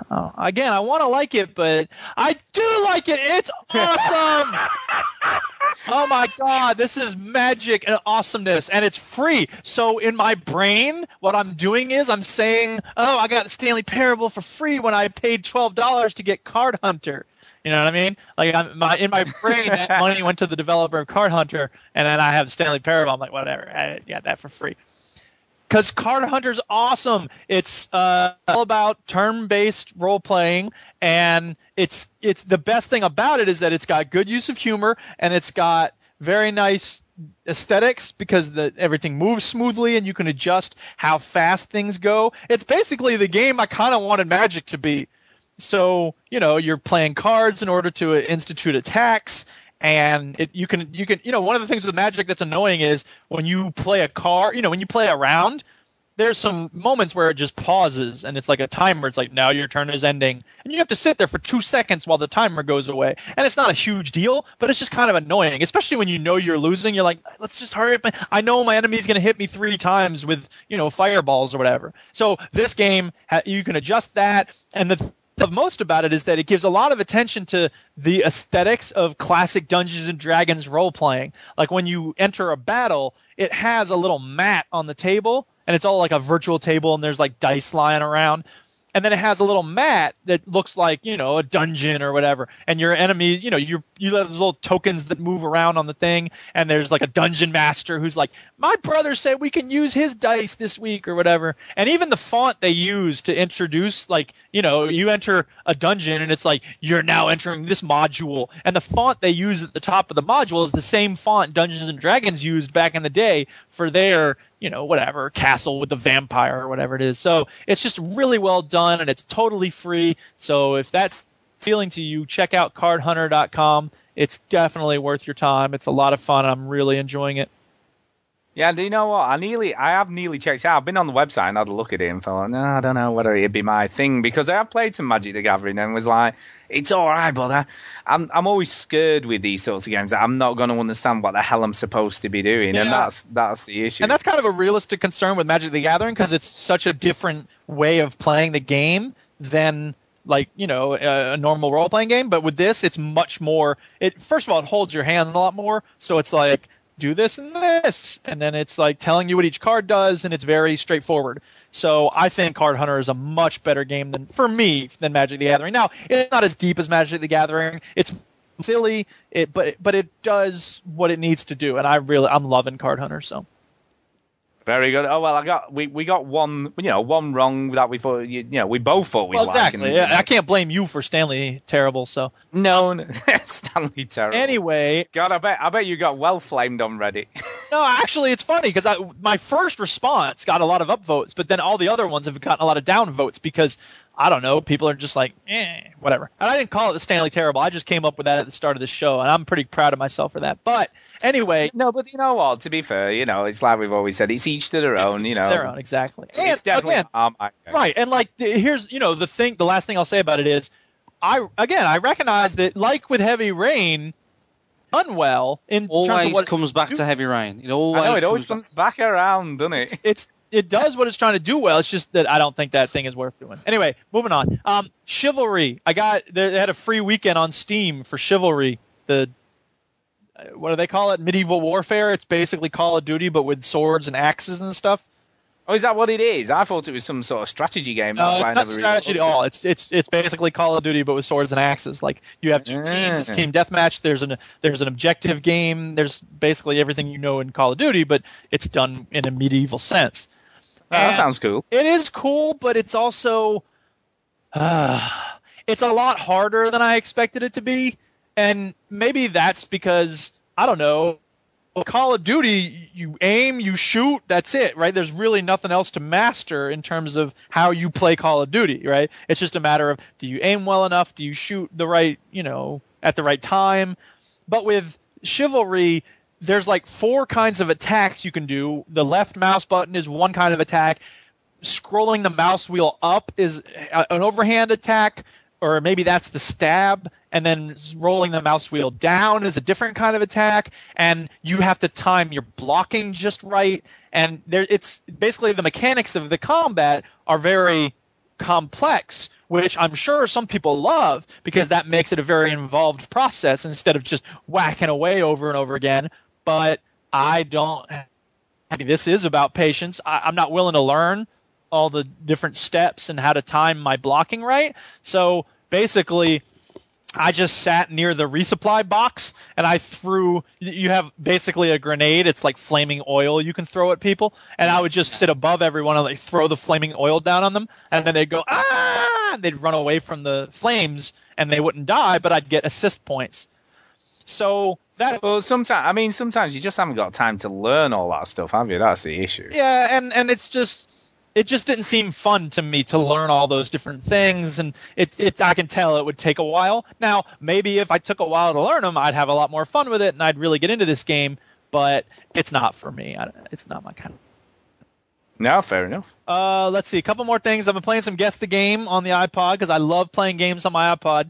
oh, again, I want to like it, but I do like it. It's awesome. *laughs* oh my god, this is magic and awesomeness, and it's free. So in my brain, what I'm doing is I'm saying, "Oh, I got Stanley Parable for free when I paid twelve dollars to get Card Hunter." You know what I mean? Like I'm, my in my brain, that money went to the developer of Card Hunter, and then I have Stanley Parable. I'm like, whatever, I got that for free. Because Card Hunter's awesome. It's uh, all about turn-based role playing, and it's it's the best thing about it is that it's got good use of humor and it's got very nice aesthetics because the everything moves smoothly and you can adjust how fast things go. It's basically the game I kind of wanted Magic to be. So you know you're playing cards in order to institute attacks, and it, you can you can you know one of the things with Magic that's annoying is when you play a car you know when you play a round, there's some moments where it just pauses and it's like a timer. It's like now your turn is ending, and you have to sit there for two seconds while the timer goes away. And it's not a huge deal, but it's just kind of annoying, especially when you know you're losing. You're like, let's just hurry up. I know my enemy's going to hit me three times with you know fireballs or whatever. So this game you can adjust that, and the the most about it is that it gives a lot of attention to the aesthetics of classic Dungeons and Dragons role playing. Like when you enter a battle, it has a little mat on the table, and it's all like a virtual table, and there's like dice lying around. And then it has a little mat that looks like you know a dungeon or whatever, and your enemies, you know, you you have those little tokens that move around on the thing, and there's like a dungeon master who's like, my brother said we can use his dice this week or whatever, and even the font they use to introduce, like you know, you enter a dungeon and it's like you're now entering this module, and the font they use at the top of the module is the same font Dungeons and Dragons used back in the day for their you know, whatever, castle with the vampire or whatever it is. So it's just really well done and it's totally free. So if that's appealing to you, check out cardhunter.com. It's definitely worth your time. It's a lot of fun. I'm really enjoying it. Yeah, do you know what? I nearly, I have nearly checked out. I've been on the website and had a look at it and thought, no, I don't know whether it'd be my thing because I have played some Magic the Gathering and was like, it's all right, but I, I'm, I'm always scared with these sorts of games. I'm not going to understand what the hell I'm supposed to be doing, and that's that's the issue. And that's kind of a realistic concern with Magic the Gathering because it's such a different way of playing the game than like you know a, a normal role playing game. But with this, it's much more. It first of all, it holds your hand a lot more. So it's like do this and this, and then it's like telling you what each card does, and it's very straightforward. So I think Card Hunter is a much better game than for me than Magic the Gathering. Now it's not as deep as Magic the Gathering. It's silly, it but but it does what it needs to do, and I really I'm loving Card Hunter. So. Very good. Oh well, I got we, we got one you know one wrong that we thought you, you know we both thought we well, liked. exactly. and- Yeah, I can't blame you for Stanley terrible. So No, no *laughs* Stanley terrible. anyway, God, I bet I bet you got well flamed on Reddit. *laughs* no, actually, it's funny because I my first response got a lot of upvotes, but then all the other ones have gotten a lot of downvotes because I don't know, people are just like, eh, whatever. And I didn't call it the Stanley terrible. I just came up with that at the start of the show, and I'm pretty proud of myself for that. But anyway, no, but you know what? To be fair, you know it's like we've always said, it's each to their own. You know, their own exactly. It's And definitely again, not my game. Right, and like here's you know the thing. The last thing I'll say about it is, I again I recognize that like with Heavy Rain, Unwell well in terms of what comes back to heavy rain. It always. I know it always comes comes back around, doesn't it? it's it does what it's trying to do well. It's just that I don't think that thing is worth doing. Anyway, moving on. Um, Chivalry. I got they they had a free weekend on Steam for Chivalry. The what do they call it? Medieval warfare. It's basically Call of Duty but with swords and axes and stuff. Oh, is that what it is? I thought it was some sort of strategy game. No, That's it's not really strategy at all. It's it's it's basically Call of Duty but with swords and axes. Like you have two teams. It's team deathmatch. There's an there's an objective game. There's basically everything you know in Call of Duty, but it's done in a medieval sense. Oh, that sounds cool. It is cool, but it's also uh, it's a lot harder than I expected it to be, and maybe that's because I don't know. Call of Duty, you aim, you shoot, that's it, right? There's really nothing else to master in terms of how you play Call of Duty, right? It's just a matter of do you aim well enough, do you shoot the right, you know, at the right time. But with Chivalry, there's like four kinds of attacks you can do. The left mouse button is one kind of attack. scrolling the mouse wheel up is an overhand attack, or maybe that's the stab, and then rolling the mouse wheel down is a different kind of attack, and you have to time your blocking just right. And there, it's basically the mechanics of the combat are very complex, which I'm sure some people love because that makes it a very involved process instead of just whacking away over and over again. But I don't. This is about patience. I, I'm not willing to learn all the different steps and how to time my blocking right. So basically, I just sat near the resupply box and I threw. You have basically a grenade. It's like flaming oil you can throw at people, and I would just sit above everyone and like throw the flaming oil down on them, and then they'd go ah, and they'd run away from the flames, and they wouldn't die, but I'd get assist points. So that Well, sometimes I mean, sometimes you just haven't got time to learn all that stuff, have you? That's the issue. yeah, and and it's just it just didn't seem fun to me to learn all those different things, and it it I can tell it would take a while. Now maybe if I took a while to learn them, I'd have a lot more fun with it, and I'd really get into this game. But it's not for me. I, it's not my kind of. No, fair enough. Uh, let's see. A couple more things. I've been playing some Guess the Game on the iPod because I love playing games on my iPod.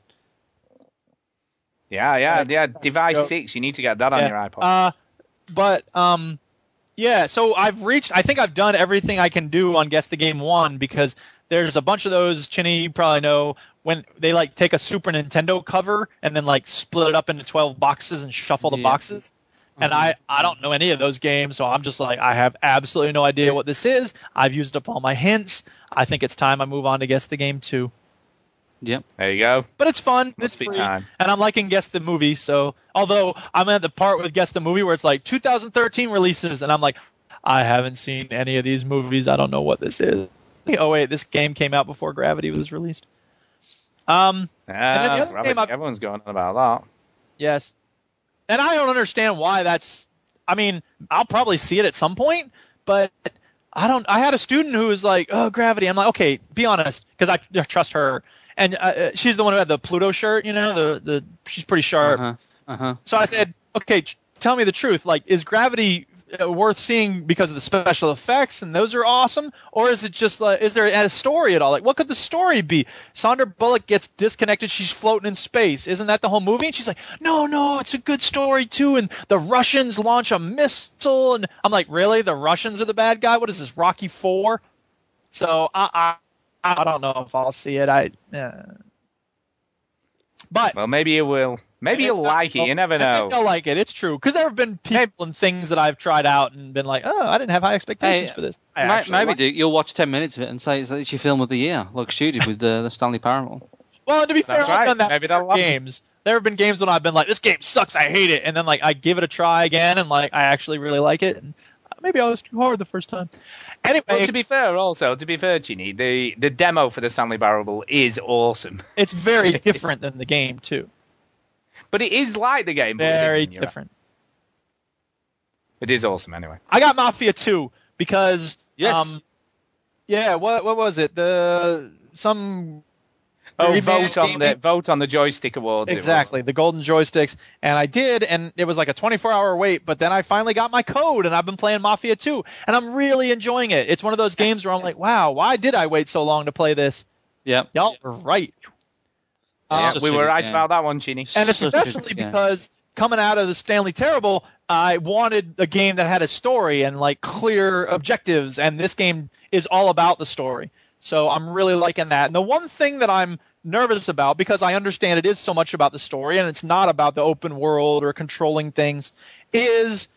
Yeah, yeah, yeah. Device six, you need to get that on your iPod. Uh, but um, yeah. So I've reached. I think I've done everything I can do on Guess the Game One because there's a bunch of those. Chinny, you probably know when they like take a Super Nintendo cover and then like split it up into 12 boxes and shuffle the Yeah. boxes. And mm-hmm. I, I don't know any of those games, so I'm just like I have absolutely no idea what this is. I've used up all my hints. I think it's time I move on to Guess the Game Two. Yep. there you go. But it's fun. Must it's free, time. and I'm liking Guess the Movie. So although I'm at the part with Guess the Movie where it's like 2013 releases, and I'm like, I haven't seen any of these movies. I don't know what this is. Oh wait, this game came out before Gravity was released. Um, Yeah, the game I've- everyone's going on about that. yes, and I don't understand why that's. I mean, I'll probably see it at some point, but I don't. I had a student who was like, "Oh, Gravity." I'm like, "Okay, be honest," because I trust her, and uh, uh, she's the one who had the Pluto shirt. You know, the the she's pretty sharp. Uh-huh. Uh-huh. So I said, okay, tell me the truth. Like, is Gravity uh, worth seeing because of the special effects and those are awesome, or is it just like, is there a story at all? Like, what could the story be? Sandra Bullock gets disconnected. She's floating in space. Isn't that the whole movie? And she's like, no, no, it's a good story too. And the Russians launch a missile, and I'm like, really? The Russians are the bad guy? What is this, Rocky Four? So I, I, I don't know if I'll see it. I. Uh, but. Well, maybe it will. Maybe you'll like it. You never I think know. I'll like it. It's true because there have been people and things that I've tried out and been like, oh, I didn't have high expectations Hey, for this. I Ma- maybe like- Duke, you'll watch 10 minutes of it and say it's, it's your film of the year, like Stu did with the, the Stanley Parable. Well, to be fair, That's I've right. done that Maybe with they'll it. games. There have been games when I've been like, this game sucks, I hate it, and then like I give it a try again, and like I actually really like it. And maybe I was too hard the first time. Anyway, Well, to be fair, also to be fair, Chinny, the the demo for the Stanley Parable is awesome, *laughs* it's very *laughs* different than the game too. but it is like the game. Very different, right. different. It is awesome anyway. I got Mafia 2 because Yes. um yeah, what what was it? The some Oh, Revamp vote on the gaming? vote on the joystick awards. Exactly, the golden joysticks, and I did, and it was like a 24-hour wait. But then I finally got my code, and I've been playing Mafia 2, and I'm really enjoying it. It's one of those games where I'm like, wow, why did I wait so long to play this? Yep. Y'all were right. Yeah, Um, we were good right game. about that one, Chinny. and Such a good especially *laughs* because coming out of the Stanley Terrible, I wanted a game that had a story and like clear objectives, and this game is all about the story. So I'm really liking that. And the one thing that I'm nervous about, because I understand it is so much about the story and it's not about the open world or controlling things, is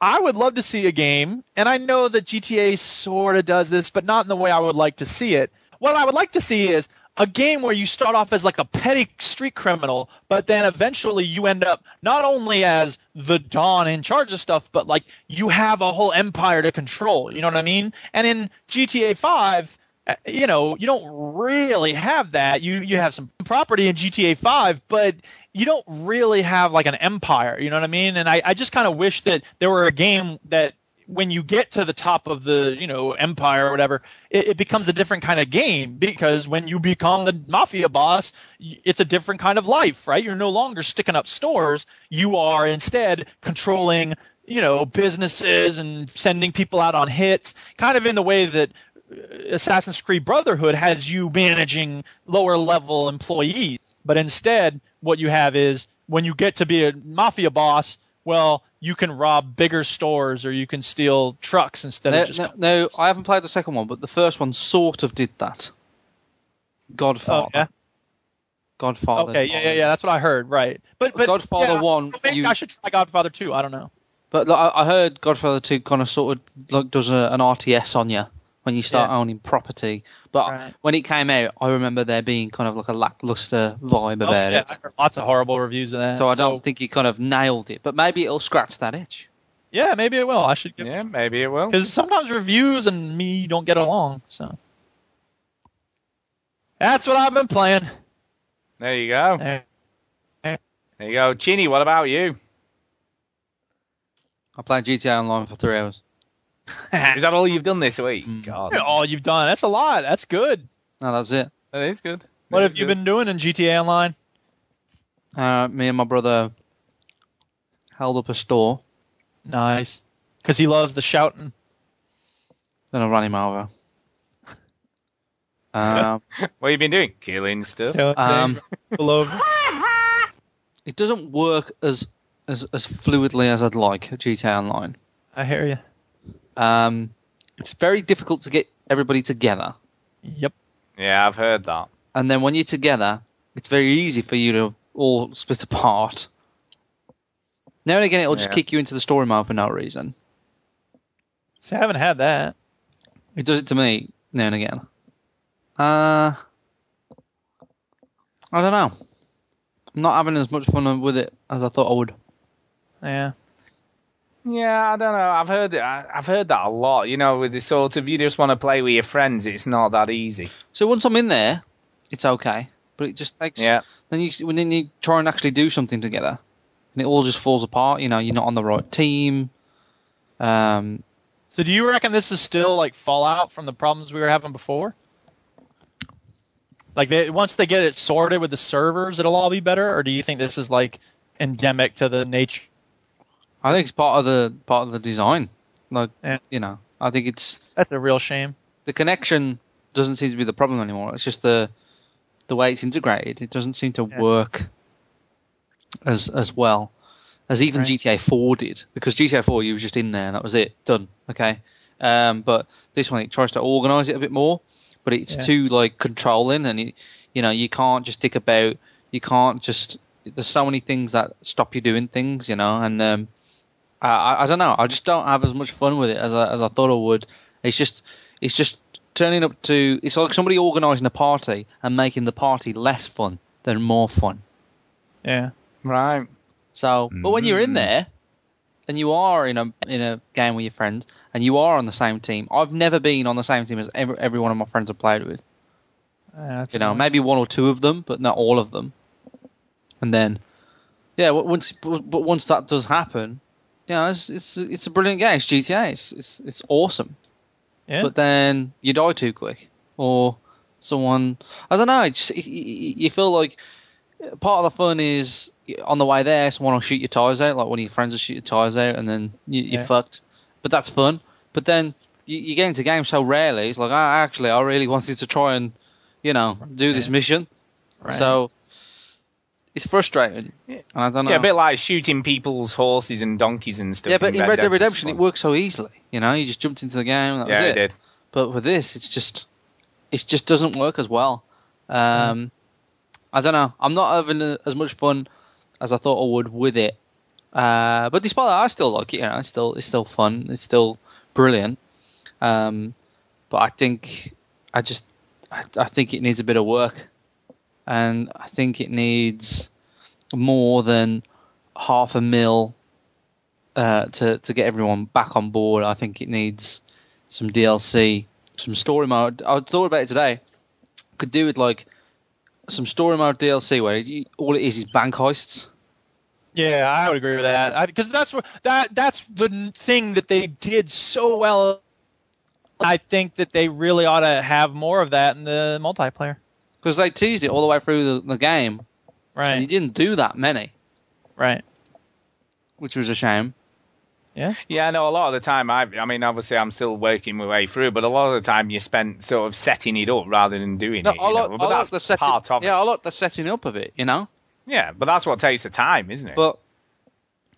I would love to see a game, and I know that GTA sort of does this, but not in the way I would like to see it. What I would like to see is a game where you start off as like a petty street criminal, but then eventually you end up not only as the Don in charge of stuff, but like you have a whole empire to control. You know what I mean? And in GTA 5, uh, Uh, you know, you don't really have that. You you have some property in GTA 5, but you don't really have like an empire. You know what I mean? And I, I just kind of wish that there were a game that when you get to the top of the you know empire or whatever, it, it becomes a different kind of game because when you become the mafia boss, it's a different kind of life, right? You're no longer sticking up stores. You are instead controlling you know businesses and sending people out on hits, kind of in the way that Assassin's Creed Brotherhood has you managing lower level employees, but instead what you have is when you get to be a mafia boss, well, you can rob bigger stores or you can steal trucks instead No, of just no, no, I haven't played the second one, but the first one sort of did that. Godfather. Oh, yeah? Godfather. Okay, yeah, yeah, yeah. That's what I heard. Right, but but Godfather yeah, one, so maybe you- I should try Godfather two. I don't know. But like, I I heard Godfather 2 kind of sort of like does a, an RTS on you when you start Yeah. owning property. But Right. when it came out, I remember there being kind of like a lackluster vibe Oh, about yeah, it. I lots of horrible reviews of that. So I don't think he kind of nailed it. But maybe it'll scratch that itch. Yeah, maybe it will. I should give Yeah, maybe it will. because sometimes reviews and me don't get along. So that's what I've been playing. There you go. Eh, There you go. Chinny, what about you? I played GTA Online for three hours. *laughs* Is that all you've done this week? Mm. God. Oh, you've done. That's a lot. That's good. No, that's it. That is good. What That have is you good. been doing in GTA Online? Uh, me and my brother held up a store. Nice, because he loves the shouting. Then I ran him over. *laughs* Um, What have you been doing? Killing stuff. um, Pull over. *laughs* it doesn't work as, as as fluidly as I'd like at GTA Online. I hear you. Um, it's very difficult to get everybody together, Yep. Yeah, I've heard that. and then when you're together, it's very easy for you to all split apart. Now and again, it'll just Yeah. kick you into the story mode for no reason. See, I haven't had that. It does it to me now and again. Uh, I don't know. I'm not having as much fun with it as I thought I would. Yeah. Yeah, I don't know. I've heard it. I- I've heard that a lot. You know, with the sort of you just want to play with your friends, it's not that easy. So once I'm in there, it's okay, but it just takes. Yeah. Then you when then you try and actually do something together, and it all just falls apart. You know, you're not on the right team. Um, So do you reckon this is still like Fallout from the problems we were having before? Like they, once they get it sorted with the servers, it'll all be better, or do you think this is like endemic to the nature? I think it's part of the part of the design. Like Yeah. you know, I think it's That's a real shame. the connection doesn't seem to be the problem anymore. It's just the the way it's integrated. It doesn't seem to Yeah. work as as well as even Right. GTA 4 did. Because GTA 4 you were just in there and that was it, done. Okay. Um, but this one it tries to organise it a bit more, but it's Yeah. too like controlling and it, you know you can't just think about you can't just there's so many things that stop you doing things, you know, and um, I, I I don't know. I just don't have as much fun with it as I, as I thought I would. It's just it's just turning up to it's like somebody organising a party and making the party less fun than more fun. Yeah. Right. So, but when you're in Mm. there and you are in a in a game with your friends and you are on the same team, I've never been on the same team as every, every one of my friends I've played with. Yeah, that's You know, annoying. maybe one or two of them, but not all of them. And then, yeah, once but but once that does happen, you know, it's it's it's a brilliant game. It's GTA. It's it's, it's awesome. Yeah. But then you die too quick, or someone I don't know. It's, you- feel like part of the fun is on the way there, someone will shoot your tires out, like one of your friends will shoot your tires out, and then you, you're Yeah. fucked. But that's fun. But then you, you get into games so rarely. It's like, ah, actually, I really wanted to try and, you know, do this Yeah. mission. Right. So it's frustrating. Yeah. And I don't know. Yeah, a bit like shooting people's horses and donkeys and stuff. Yeah, but in in Red Dead Redemption, it fun. worked so easily. You know, you just jumped into the game. That Yeah, was it did. But with this, it's just, it just doesn't work as well. Um, I don't know. I'm not having a, as much fun as I thought I would with it. Uh, but despite that, I still like it. You know, it's still it's still fun. It's still brilliant. Um, but I think I just I, I think it needs a bit of work, and I think it needs more than half a mil uh, to to get everyone back on board. I think it needs some DLC, some story mode. I thought about it today. Could do with like some story mode DLC where you, all it is is bank heists. Yeah, I would agree with that. Because that's that that's the thing that they did so well. I think that they really ought to have more of that in the multiplayer. Because they teased it all the way through the, the game, Right. and you didn't do that many, Right. which was a shame. Yeah. Yeah, no. A lot of the time, I, I mean, obviously, I'm still working my way through, but a lot of the time, you spent sort of setting it up rather than doing No, it. I you like, know? I But like that's the setting, part of yeah, it. I like the setting up of it, you know. Yeah, but that's what takes the time, isn't it? But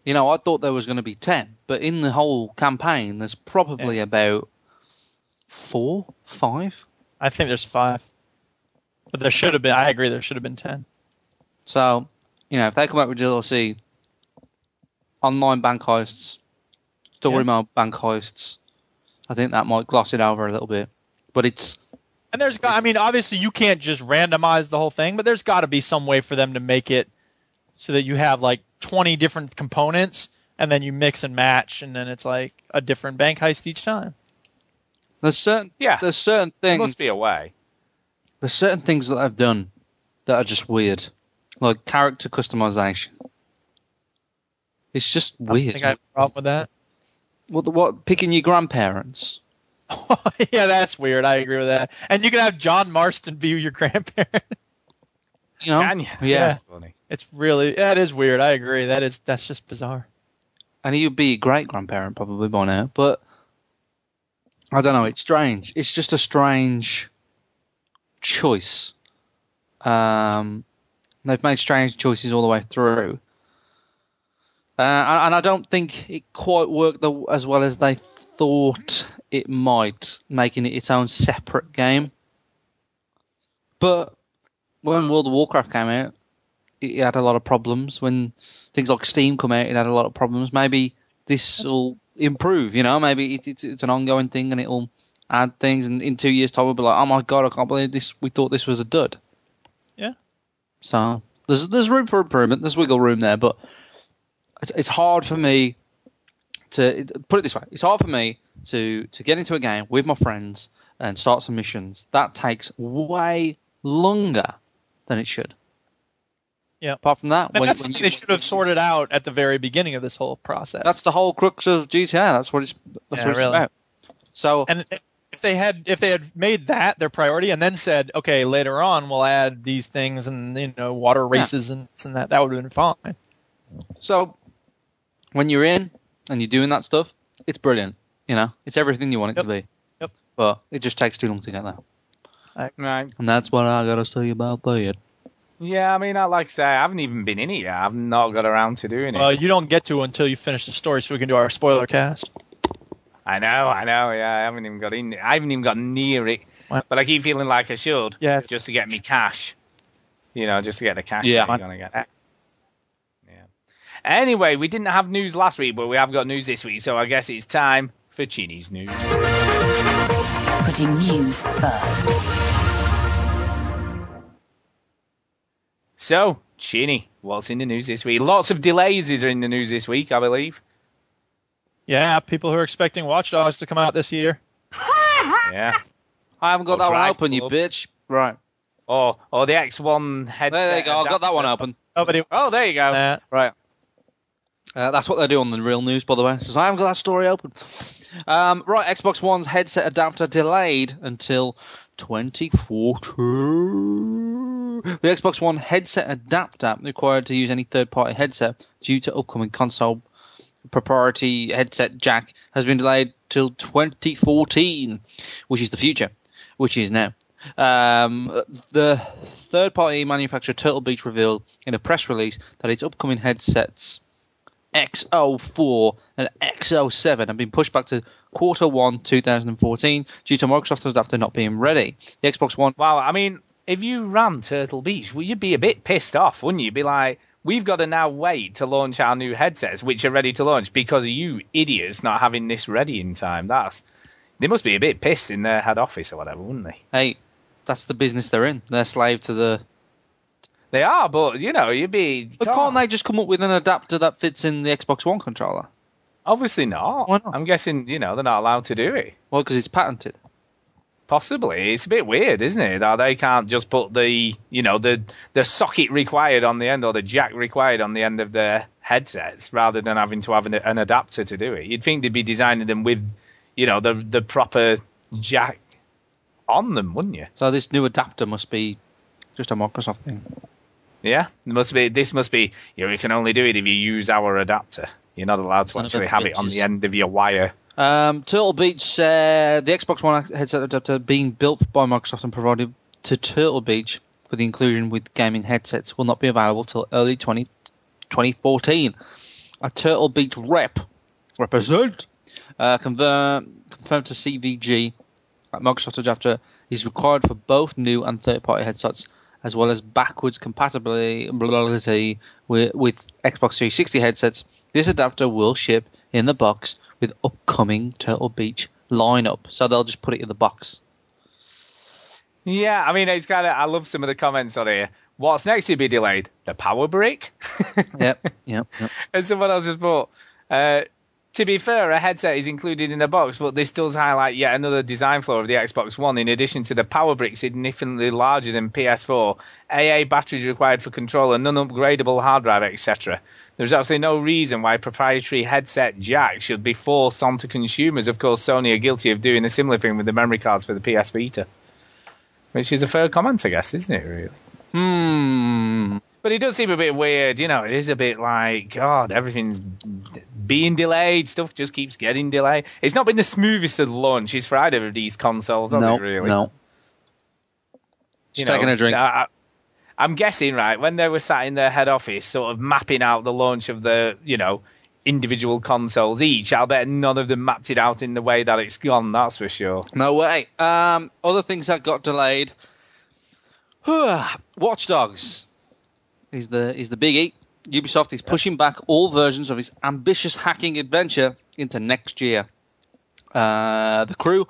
you know, I thought there was going to be ten, but in the whole campaign, there's probably about four, five. I think there's five. But there should have been. I agree. There should have been ten. So, you know, if they come out with DLC, online bank heists, story Yeah. mode bank heists, I think that might gloss it over a little bit. But it's And there's got. I mean, obviously you can't just randomize the whole thing, but there's got to be some way for them to make it so that you have like 20 different components, and then you mix and match, and then it's like a different bank heist each time. there's certain yeah, there's certain things. there things must be a way. There's certain things that I've done that are just weird, like character customization. It's just weird. I weird. think I have a problem with that. What, what picking your grandparents? *laughs* yeah, that's weird. I agree with that. And you can have John Marston be your grandparent. *laughs* You know? Can you? Yeah. That's. It's really that is weird. I agree. That is that's just bizarre. And he'd be a great grandparent probably by now, but I don't know. It's strange. It's just a strange choice. Um, they've made strange choices all the way through, uh, and, I don't think it quite worked the, as well as they thought it might, making it its own separate game. But when World of Warcraft came out, it had a lot of problems. When things like Steam come out, it had a lot of problems. Maybe this will improve. You know, maybe it, it, it's an ongoing thing and it'll add things. And in two years' time, we'll be like, oh my god, I can't believe this. We thought this was a dud. Yeah. So there's there's room for improvement. There's wiggle room there, but it's, it's hard for me to put it this way. It's hard for me to to get into a game with my friends and start some missions. That takes way longer than it should. Yeah. Apart from that, when, that's when you, they should have sorted out at the very beginning of this whole process. that's the whole crux of GTA. That's what it's that's Yeah, what it's really. about. So and if they had if they had made that their priority and then said, okay, later on we'll add these things and you know water races and this and that, that would have been fine. So when you're in and you're doing that stuff, it's brilliant. You know, it's everything you want it to be. Yep. But it just takes too long to get there. Right. And that's what I gotta say about that. Yeah, I mean, I like I say, I haven't even been in it yet. I've not got around to doing it. Well, you don't get to until you finish the story, so we can do our spoiler cast. I know, I know. Yeah, I haven't even got in. I haven't even got near it. What? But I keep feeling like I should. Yes. Just to get me cash. You know, just to get the cash. Yeah. that you're gonna get. Yeah. Anyway, we didn't have news last week, but we have got news this week, so I guess it's time for Chinny's news. Putting news first. So, Chini, what's in the news this week? Lots of delays is in the news this week, I believe. Yeah, people who are expecting Watch Dogs to come out this year. *laughs* Yeah. I haven't got Or that one Drive open, you bitch. Right. Oh, or the X1 headset. There you go. I've got that one adapter. open. Nobody. Oh, there you go. Uh, Right. Uh, that's what they do on the real news, by the way. Says I haven't got that story open. Um, right, Xbox One's headset adapter delayed until 2014. The Xbox One headset adapter required to use any third-party headset due to upcoming console proprietary headset jack has been delayed till 2014, which is the future, which is now. Um, the third-party manufacturer Turtle Beach revealed in a press release that its upcoming headsets XO4 and XO7 have been pushed back to quarter one 2014 due to Microsoft's adapter not being ready. The Xbox One. Wow, I mean, if you ran Turtle Beach, well, you'd be a bit pissed off, wouldn't you? Be like, we've got to now wait to launch our new headsets, which are ready to launch, because of you idiots not having this ready in time. That's they must be a bit pissed in their head office or whatever, wouldn't they? Hey, that's the business they're in. They're slave to the. They are, but you know, you'd be. But can't they just come up with an adapter that fits in the Xbox One controller? Obviously not. Why not? I'm guessing you know they're not allowed to do it. Well, because it's patented. Possibly, it's a bit weird, isn't it? That they can't just put the, you know, the the socket required on the end or the jack required on the end of their headsets, rather than having to have an, an adapter to do it. You'd think they'd be designing them with, you know, the the proper jack on them, wouldn't you? So this new adapter must be just a Microsoft thing. Yeah, it must be. This must be. You know, you can only do it if you use our adapter. You're not allowed to actually have it on the end of your wire. Um, Turtle Beach, uh, the Xbox One headset adapter being built by Microsoft and provided to Turtle Beach for the inclusion with gaming headsets will not be available till early 20, 2014. A Turtle Beach rep represent uh, confirm, confirmed to CVG that Microsoft adapter is required for both new and third-party headsets, as well as backwards compatibility with, with Xbox 360 headsets. This adapter will ship in the box with upcoming Turtle Beach lineup, so they'll just put it in the box. Yeah, I mean, it's kind of. I love some of the comments on here. What's next to be delayed? The power brick. *laughs* Yep, yep, yep. and someone else has put. Uh, to be fair, a headset is included in the box, but this does highlight yet another design flaw of the Xbox One. In addition to the power brick significantly larger than PS4, AA batteries required for controller, non-upgradable hard drive, etc. There's absolutely no reason why proprietary headset jack should be forced onto consumers. Of course, Sony are guilty of doing a similar thing with the memory cards for the PS Vita, which is a fair comment, I guess, isn't it? Really. Hmm. But it does seem a bit weird, you know. It is a bit like, God, everything's being delayed. Stuff just keeps getting delayed. It's not been the smoothest of launches for either of these consoles, has No, it? Really? no. You Just taking a drink. I, am guessing, right, when they were sat in their head office, sort of mapping out the launch of the, you know, individual consoles each, I'll bet none of them mapped it out in the way that it's gone. That's for sure. No way. Um, other things that got delayed. *sighs* Watch Dogs is the is the biggie. Ubisoft is pushing back all versions of its ambitious hacking adventure into next year. Uh, the crew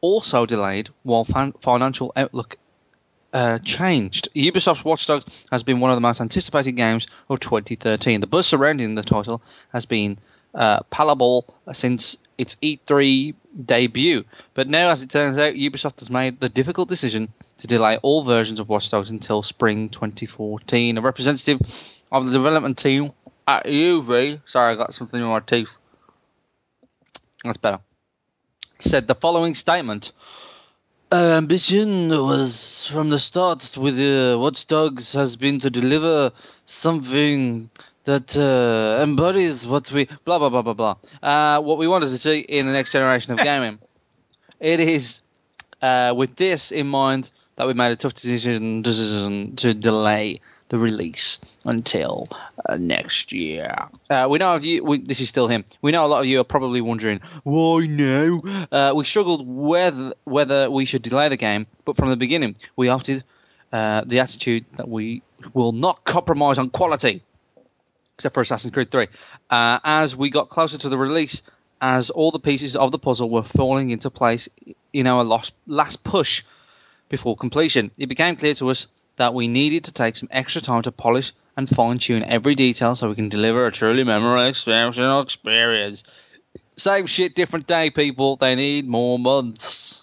also delayed while fin- financial outlook uh, changed. Ubisoft's Watch Dogs has been one of the most anticipated games of 2013. The buzz surrounding the title has been uh, palpable since its E3 debut, but now, as it turns out, Ubisoft has made the difficult decision to delay all versions of Watch Dogs until spring 2014. A representative of the development team at UV, sorry, I got something in my teeth. That's better. Said the following statement. Our ambition was from the start with uh, Watch Dogs has been to deliver something that uh, embodies what we blah blah blah blah blah. Uh, what we wanted to see in the next generation of *laughs* gaming. It is uh, with this in mind that we made a tough decision, decision to delay the release until uh, next year. Uh, we know you, we, this is still him. We know a lot of you are probably wondering why now. Uh, we struggled whether whether we should delay the game, but from the beginning we opted uh, the attitude that we will not compromise on quality, except for Assassin's Creed 3. Uh, as we got closer to the release, as all the pieces of the puzzle were falling into place in our last, last push before completion, it became clear to us that we needed to take some extra time to polish and fine tune every detail so we can deliver a truly memorable experience. Same shit, different day, people. They need more months.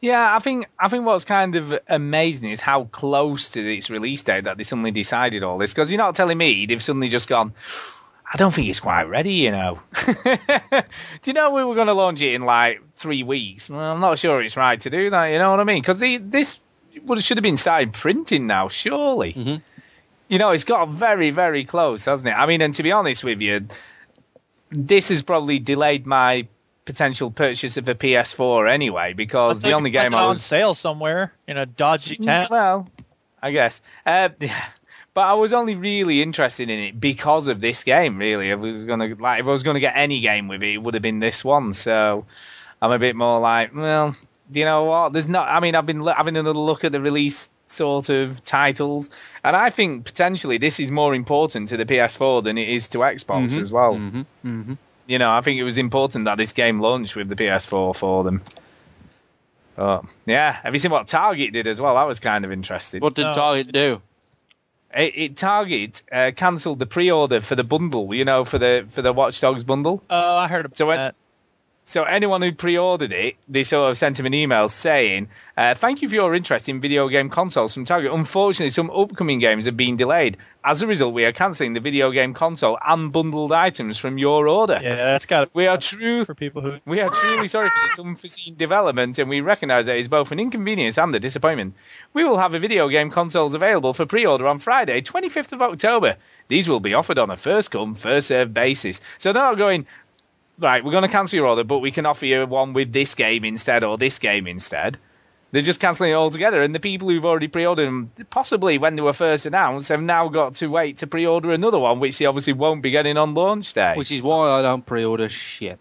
Yeah, I think I think what's kind of amazing is how close to its release date that they suddenly decided all this. Because you're not telling me they've suddenly just gone. I don't think it's quite ready, you know. *laughs* do you know we were going to launch it in like three weeks? Well, I'm not sure it's right to do that. You know what I mean? Because this would should have been started printing now, surely. Mm-hmm. You know, it's got very, very close, hasn't it? I mean, and to be honest with you, this has probably delayed my potential purchase of a PS4 anyway, because the only game it I on sale somewhere in a dodgy town. well, I guess. Uh, *laughs* but I was only really interested in it because of this game. Really, I was gonna like if I was gonna get any game with it, it would have been this one. So I'm a bit more like, well, do you know what? There's not. I mean, I've been having another look at the release sort of titles, and I think potentially this is more important to the PS4 than it is to Xbox Mhm, as well. mhm, mhm. You know, I think it was important that this game launched with the PS4 for them. But yeah, have you seen what Target did as well? That was kind of interesting. What did Target do? It, it Target uh, cancelled the pre-order for the bundle, you know, for the for the Watch Dogs bundle. Oh, I heard about So when, that. So anyone who pre-ordered it, they sort of sent him an email saying, uh, "Thank you for your interest in video game consoles from Target. Unfortunately, some upcoming games have been delayed. As a result, we are cancelling the video game console and bundled items from your order. Yeah, that's got We are true for people who. we are truly sorry for this unforeseen development, and we recognise that it is both an inconvenience and a disappointment. We will have a video game consoles available for pre-order on Friday, 25th of October. These will be offered on a first come, first served basis. So they're not going, right, we're going to cancel your order, but we can offer you one with this game instead or this game instead. They're just cancelling it altogether, and the people who've already pre-ordered them, possibly when they were first announced, have now got to wait to pre-order another one, which they obviously won't be getting on launch day. Which is why I don't pre-order shit.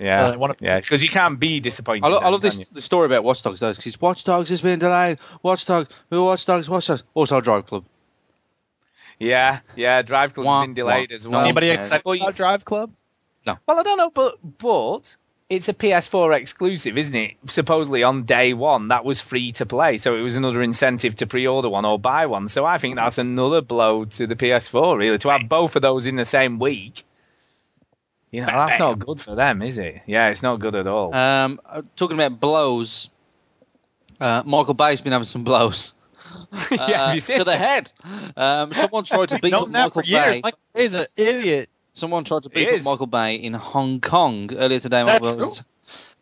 yeah, Uh, one yeah, because you can't be disappointed. I, lo- I love this the story about Watch Dogs though, because Watch Dogs has been delayed. Watch Dogs, Watch Dogs, Watch Dogs. Also, Drive Club. Yeah, yeah, Drive Club's Wah, been delayed wah. as well. Anybody Yeah. excited about Drive Club? Well, I don't know, but but it's a PS4 exclusive, isn't it? Supposedly on day one, that was free to play, so it was another incentive to pre-order one or buy one. So I think that's another blow to the PS4, really, to have both of those in the same week. You know, that's not good for them, is it? Yeah, it's not good at all. Um, uh, talking about blows, uh, Michael Bay's been having some blows. *laughs* yeah, Uh, you seen to the head. Um, someone tried to *laughs* beat up Michael for years. Bay. Michael Bay's an idiot. Someone tried to He beat up. Michael Bay in Hong Kong earlier today. Is that Michael- true?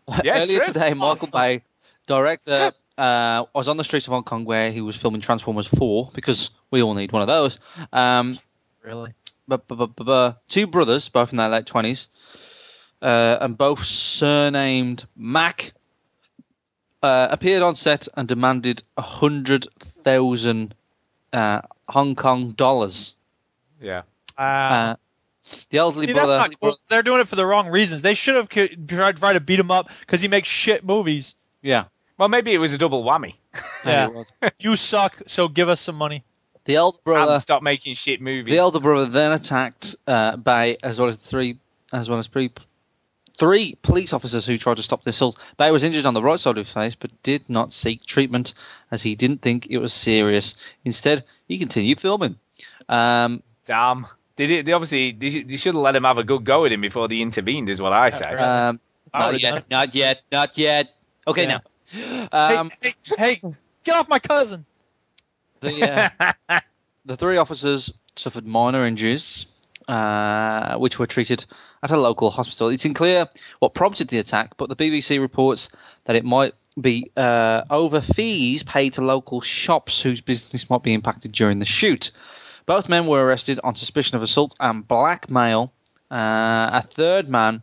*laughs* Yeah, it's earlier true. today, Michael Awesome. Bay, director, *laughs* uh, was on the streets of Hong Kong where he was filming Transformers 4 because we all need one of those. Um, Really? but, but, but, but, but two brothers, both in their late twenties, uh, and both surnamed Mac, uh, appeared on set and demanded a hundred thousand uh, Hong Kong dollars. Yeah. Uh, Uh, the elderly see, that's brother. not cool. They're doing it for the wrong reasons. They should have tried tried to beat him up because he makes shit movies. Yeah, Well, maybe it was a double whammy. *laughs* Yeah. *laughs* You suck, so give us some money. The elder brother. and stop making shit movies. The elder brother then attacked uh, Bay as well as three, as well as three, three police officers who tried to stop the assault. Bay was injured on the right side of his face, but did not seek treatment as he didn't think it was serious. Instead, he continued filming. Um, Damn. They, did, they obviously they, should- they should have let him have a good go at him before they intervened, is what I say. um, Oh, not yeah. yet, not yet, not yet. Okay, Yeah. now. Um, hey, hey, hey, get off my cousin. the, uh, *laughs* the three officers suffered minor injuries, uh, which were treated at a local hospital. It's unclear what prompted the attack, but the BBC reports that it might be uh, over fees paid to local shops whose business might be impacted during the shoot. Both men were arrested on suspicion of assault and blackmail. Uh, a third man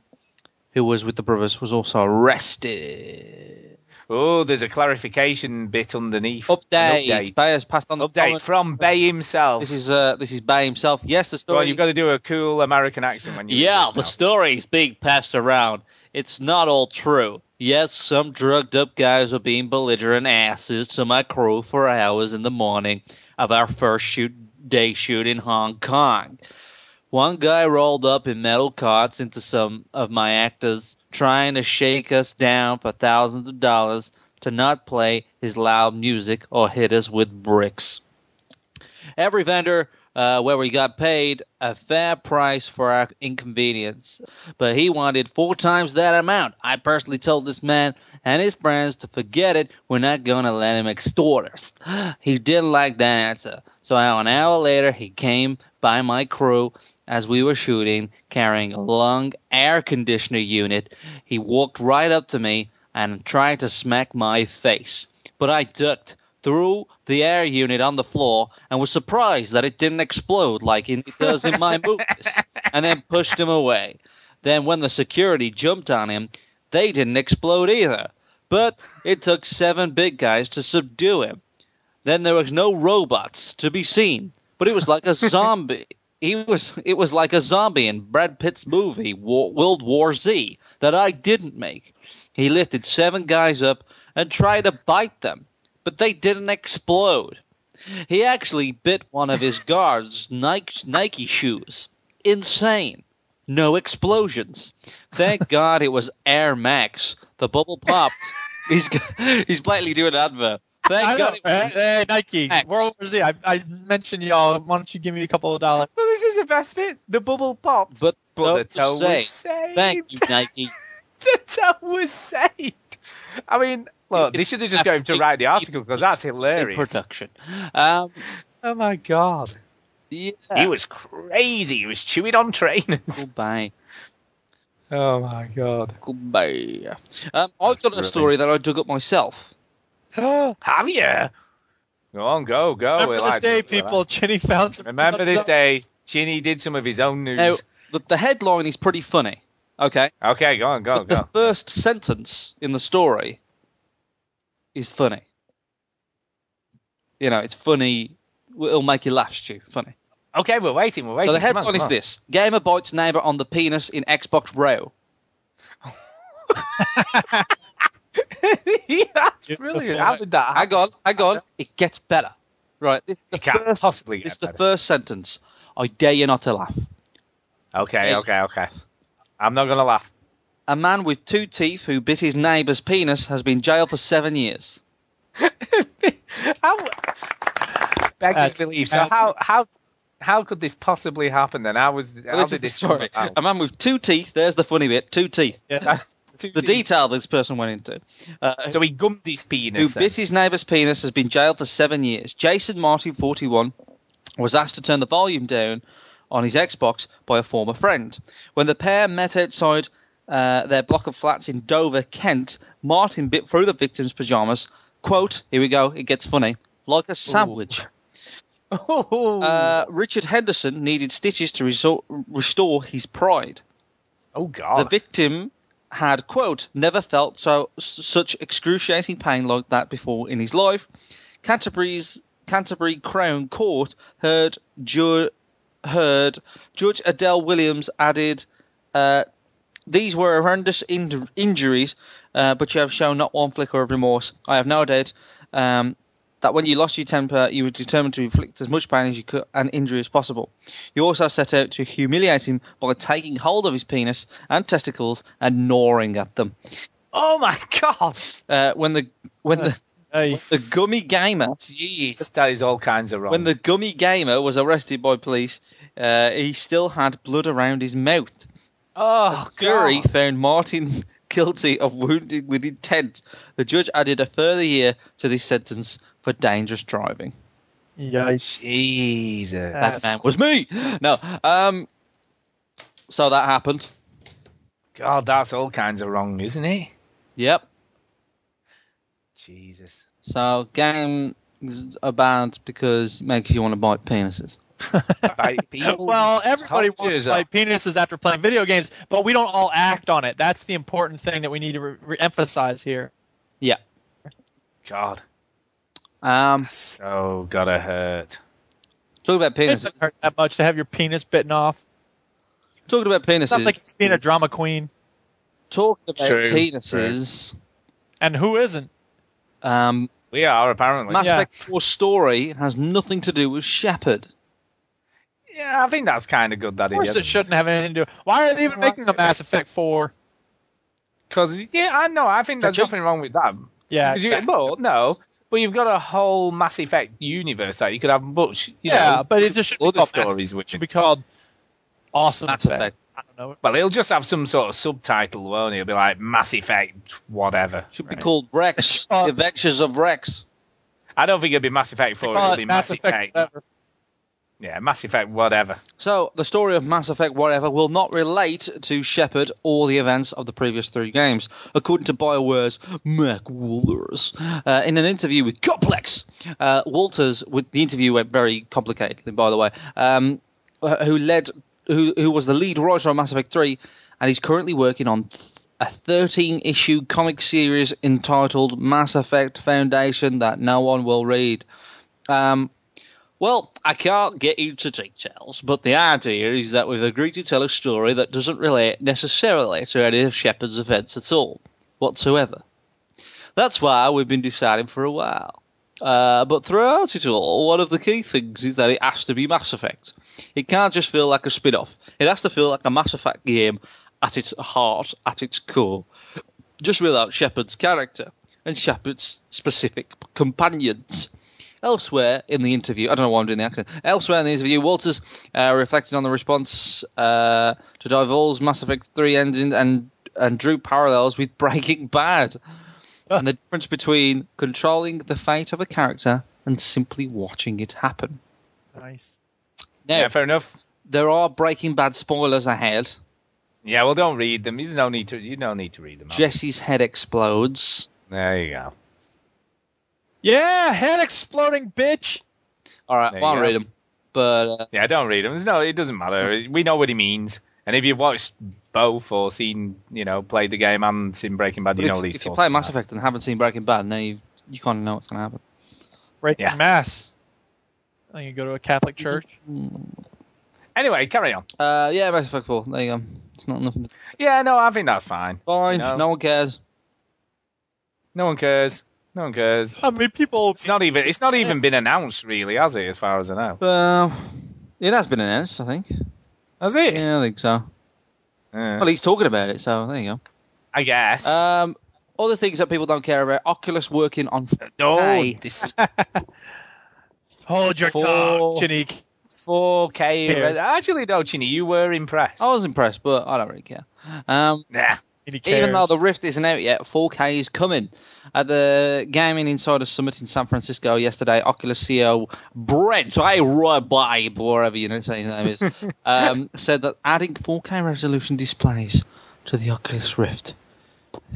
who was with the brothers was also arrested. oh, there's a clarification bit underneath. An Update. update. Bay has passed on the Update from Bay himself. This is uh, this is Bay himself. Yes, the story. on, you've got to do a cool American accent when you. Yeah, the now. story's being passed around. It's not all true. Yes, some drugged up guys were being belligerent asses to my crew for hours in the morning of our first shoot day shoot in Hong Kong. One guy rolled up in metal carts into some of my actors, trying to shake us down for thousands of dollars to not play his loud music or hit us with bricks. Every vendor uh, where we got paid a fair price for our inconvenience, but he wanted four times that amount. I personally told this man and his friends to forget it. We're not going to let him extort us. *gasps* He didn't like that answer, so an hour later he came by my crew as we were shooting, carrying a long air conditioner unit. He walked right up to me and tried to smack my face, but I ducked threw the air unit on the floor and was surprised that it didn't explode like it does in my *laughs* movies, and then pushed him away. Then, when the security jumped on him, they didn't explode either. But it took seven big guys to subdue him. Then there was no robots to be seen, but it was like a *laughs* zombie. He was it was like a zombie in Brad Pitt's movie War, World War Z that I didn't make. He lifted seven guys up and tried to bite them but they didn't explode. He actually bit one of his *laughs* guards' Nike, Nike shoes. Insane. No explosions. Thank *laughs* God it was Air Max. The bubble popped. He's he's blatantly doing an advert. Thank I know, God. It hey, was, hey, Nike, World War Z. I, I mentioned y'all. Why don't you give me a couple of dollars? Well, this is the best bit. The bubble popped, but but the don't toe say. was saved. Thank you, Nike. *laughs* the toe was saved. I mean, look, they should have just got him to write the article because that's In hilarious. production. Um, Oh my god, yeah. he was crazy. He was chewing on trainers. Goodbye. Oh my god. Goodbye. Um, I've got a story that I dug up myself. *gasps* Have you? Go on, go, go. Remember We this like day, it, like people. it. Chinny found some. Remember this day. Chinny did some of his own news. Now, the, the headline is pretty funny. Okay. okay, go on, go, But the first sentence in the story is funny. You know, it's funny. It'll make you laugh, Stu. Funny. Okay, we're waiting, we're waiting. So the Come on, headline come is on. this: Gamer bites neighbor on the penis in Xbox Row. *laughs* *laughs* That's brilliant. How did that happen? Hang on, hang on. It gets better. Right. This is the It can't first. possibly This is the first sentence. I dare you not to laugh. Okay, okay, okay. I'm not gonna laugh. A man with two teeth who bit his neighbour's penis has been jailed for seven years. *laughs* How beggars uh, That's- believe. So that's- uh, how how how could this possibly happen then? How was how Listen did to this story. A man with two teeth. There's the funny bit. Two teeth. Yeah. The detail this person went into. Uh, So he gummed his who penis. then. bit his neighbour's penis has been jailed for seven years. Jason Martin, 41, was asked to turn the volume down on his Xbox by a former friend. When the pair met outside uh, their block of flats in Dover, Kent, Martin bit through the victim's pyjamas. Quote, here we go, it gets funny, like a sandwich. Oh, Uh, Richard Henderson needed stitches to resor- restore his pride. oh God! The victim had, quote, never felt so such excruciating pain like that before in his life. Canterbury's Canterbury Crown Court heard ju- heard Judge Adele Williams added, uh, these were horrendous in- injuries, uh, but you have shown not one flicker of remorse. I have no doubt um, that when you lost your temper, you were determined to inflict as much pain as you could and injury as possible. You also set out to humiliate him by taking hold of his penis and testicles and gnawing at them. oh my God. Uh, when the when the Hey, the gummy gamer Jeez, that is all kinds of wrong. when the gummy gamer was arrested by police, uh, he still had blood around his mouth. oh jury God. found Martin *laughs* guilty of wounding with intent. The judge added a further year to this sentence for dangerous driving. yikes. Jesus. That man was me. No. Um. So that happened. God, that's all kinds of wrong, isn't it? Yep. Jesus. So games are bad because it makes you want to bite penises. *laughs* Bite people. Well, everybody wants to fight penises after playing video games, but we don't all act on it. That's the important thing that we need to re- re- emphasize here. Yeah. God. Um. So gotta hurt. Talking about It penises. doesn't hurt that much to have your penis bitten off. Talking about It's not like it's being a drama queen. talking about True, penises. And who isn't? Um. We are apparently. Mass Yeah. Effect 4 story has nothing to do with Shepard. Yeah, I think that's kind of good that Of course, doesn't. it shouldn't have anything to do. Why are they even making a Mass Effect 4? Because yeah, I know. I think there's nothing wrong with that. Yeah, 'Cause you, but no, but you've got a whole Mass Effect universe that you could have much. You yeah, know, but it just should be other called Mass- stories It which. should be called Awesome Mass Effect. Effect. I don't know. Well, it'll just have some sort of subtitle, won't it? It'll be like Mass Effect, whatever. Should be called Rex. *laughs* Adventures of Rex. I don't think it'll be Mass Effect 4. Call It'll be Mass Mass Effect. Effect. Yeah, Mass Effect, whatever. So, the story of Mass Effect whatever will not relate to Shepard or the events of the previous three games, according to BioWare's Mark Walters. Uh, in an interview with Complex, uh, Walters, with the interview went very complicatedly, by the way, um, uh, who led, who, who was the lead writer on Mass Effect 3, and he's currently working on a 13 issue comic series entitled Mass Effect Foundation that no one will read. Um, well, I can't get into details, but the idea is that we've agreed to tell a story that doesn't relate necessarily to any of Shepard's events at all, whatsoever. That's why we've been deciding for a while. Uh, but throughout it all, one of the key things is that it has to be Mass Effect. It can't just feel like a spin off, it has to feel like a Mass Effect game at its heart, at its core, just without Shepard's character and Shepard's specific companions. Elsewhere in the interview, I don't know why I'm doing the accent. Elsewhere in the interview, Walters uh, reflected on the response uh, to divulge Mass Effect 3 engine and and drew parallels with Breaking Bad and the difference between controlling the fate of a character and simply watching it happen. Nice. Now, yeah, fair enough. there are Breaking Bad spoilers ahead. Yeah, well, don't read them. You don't need to. You don't need to read them. Jesse's head explodes. There you go. Yeah, head exploding bitch. All right, There well, I'll you read go. them. But uh, Yeah, don't read them. No, it doesn't matter. We know what he means. And if you've watched both or seen, you know, played the game and seen Breaking Bad, you know if, what he's if you talking play about. Mass Effect and haven't seen Breaking Bad, now you you kind of know what's going to happen. Breaking Yeah. Mass. I think you go to a Catholic church. Anyway, carry on. Uh, yeah, Mass Effect 4. There you go. It's not nothing. To... Yeah, no, I think that's fine. Fine. No. No one cares. No one cares. No one cares. How many people? It's not even. It's not even been announced, really, has it? As far as I know. Well, it has been announced, I think. Has it? Yeah, I think so. Yeah. Well, he's talking about it, so there you go. I guess. Um, other things that people don't care about: Oculus working on. no, Hey. this is *laughs* Hold your Four. tongue, Chinique. 4K. Here. Actually, no, Chinny, you were impressed. I was impressed, but I don't really care. Um, Nah. Even though the Rift isn't out yet, 4K is coming. At the Gaming Insider Summit in San Francisco yesterday, Oculus CEO Brent Rybaib, whatever you know say his name is, *laughs* um, said that adding 4K resolution displays to the Oculus Rift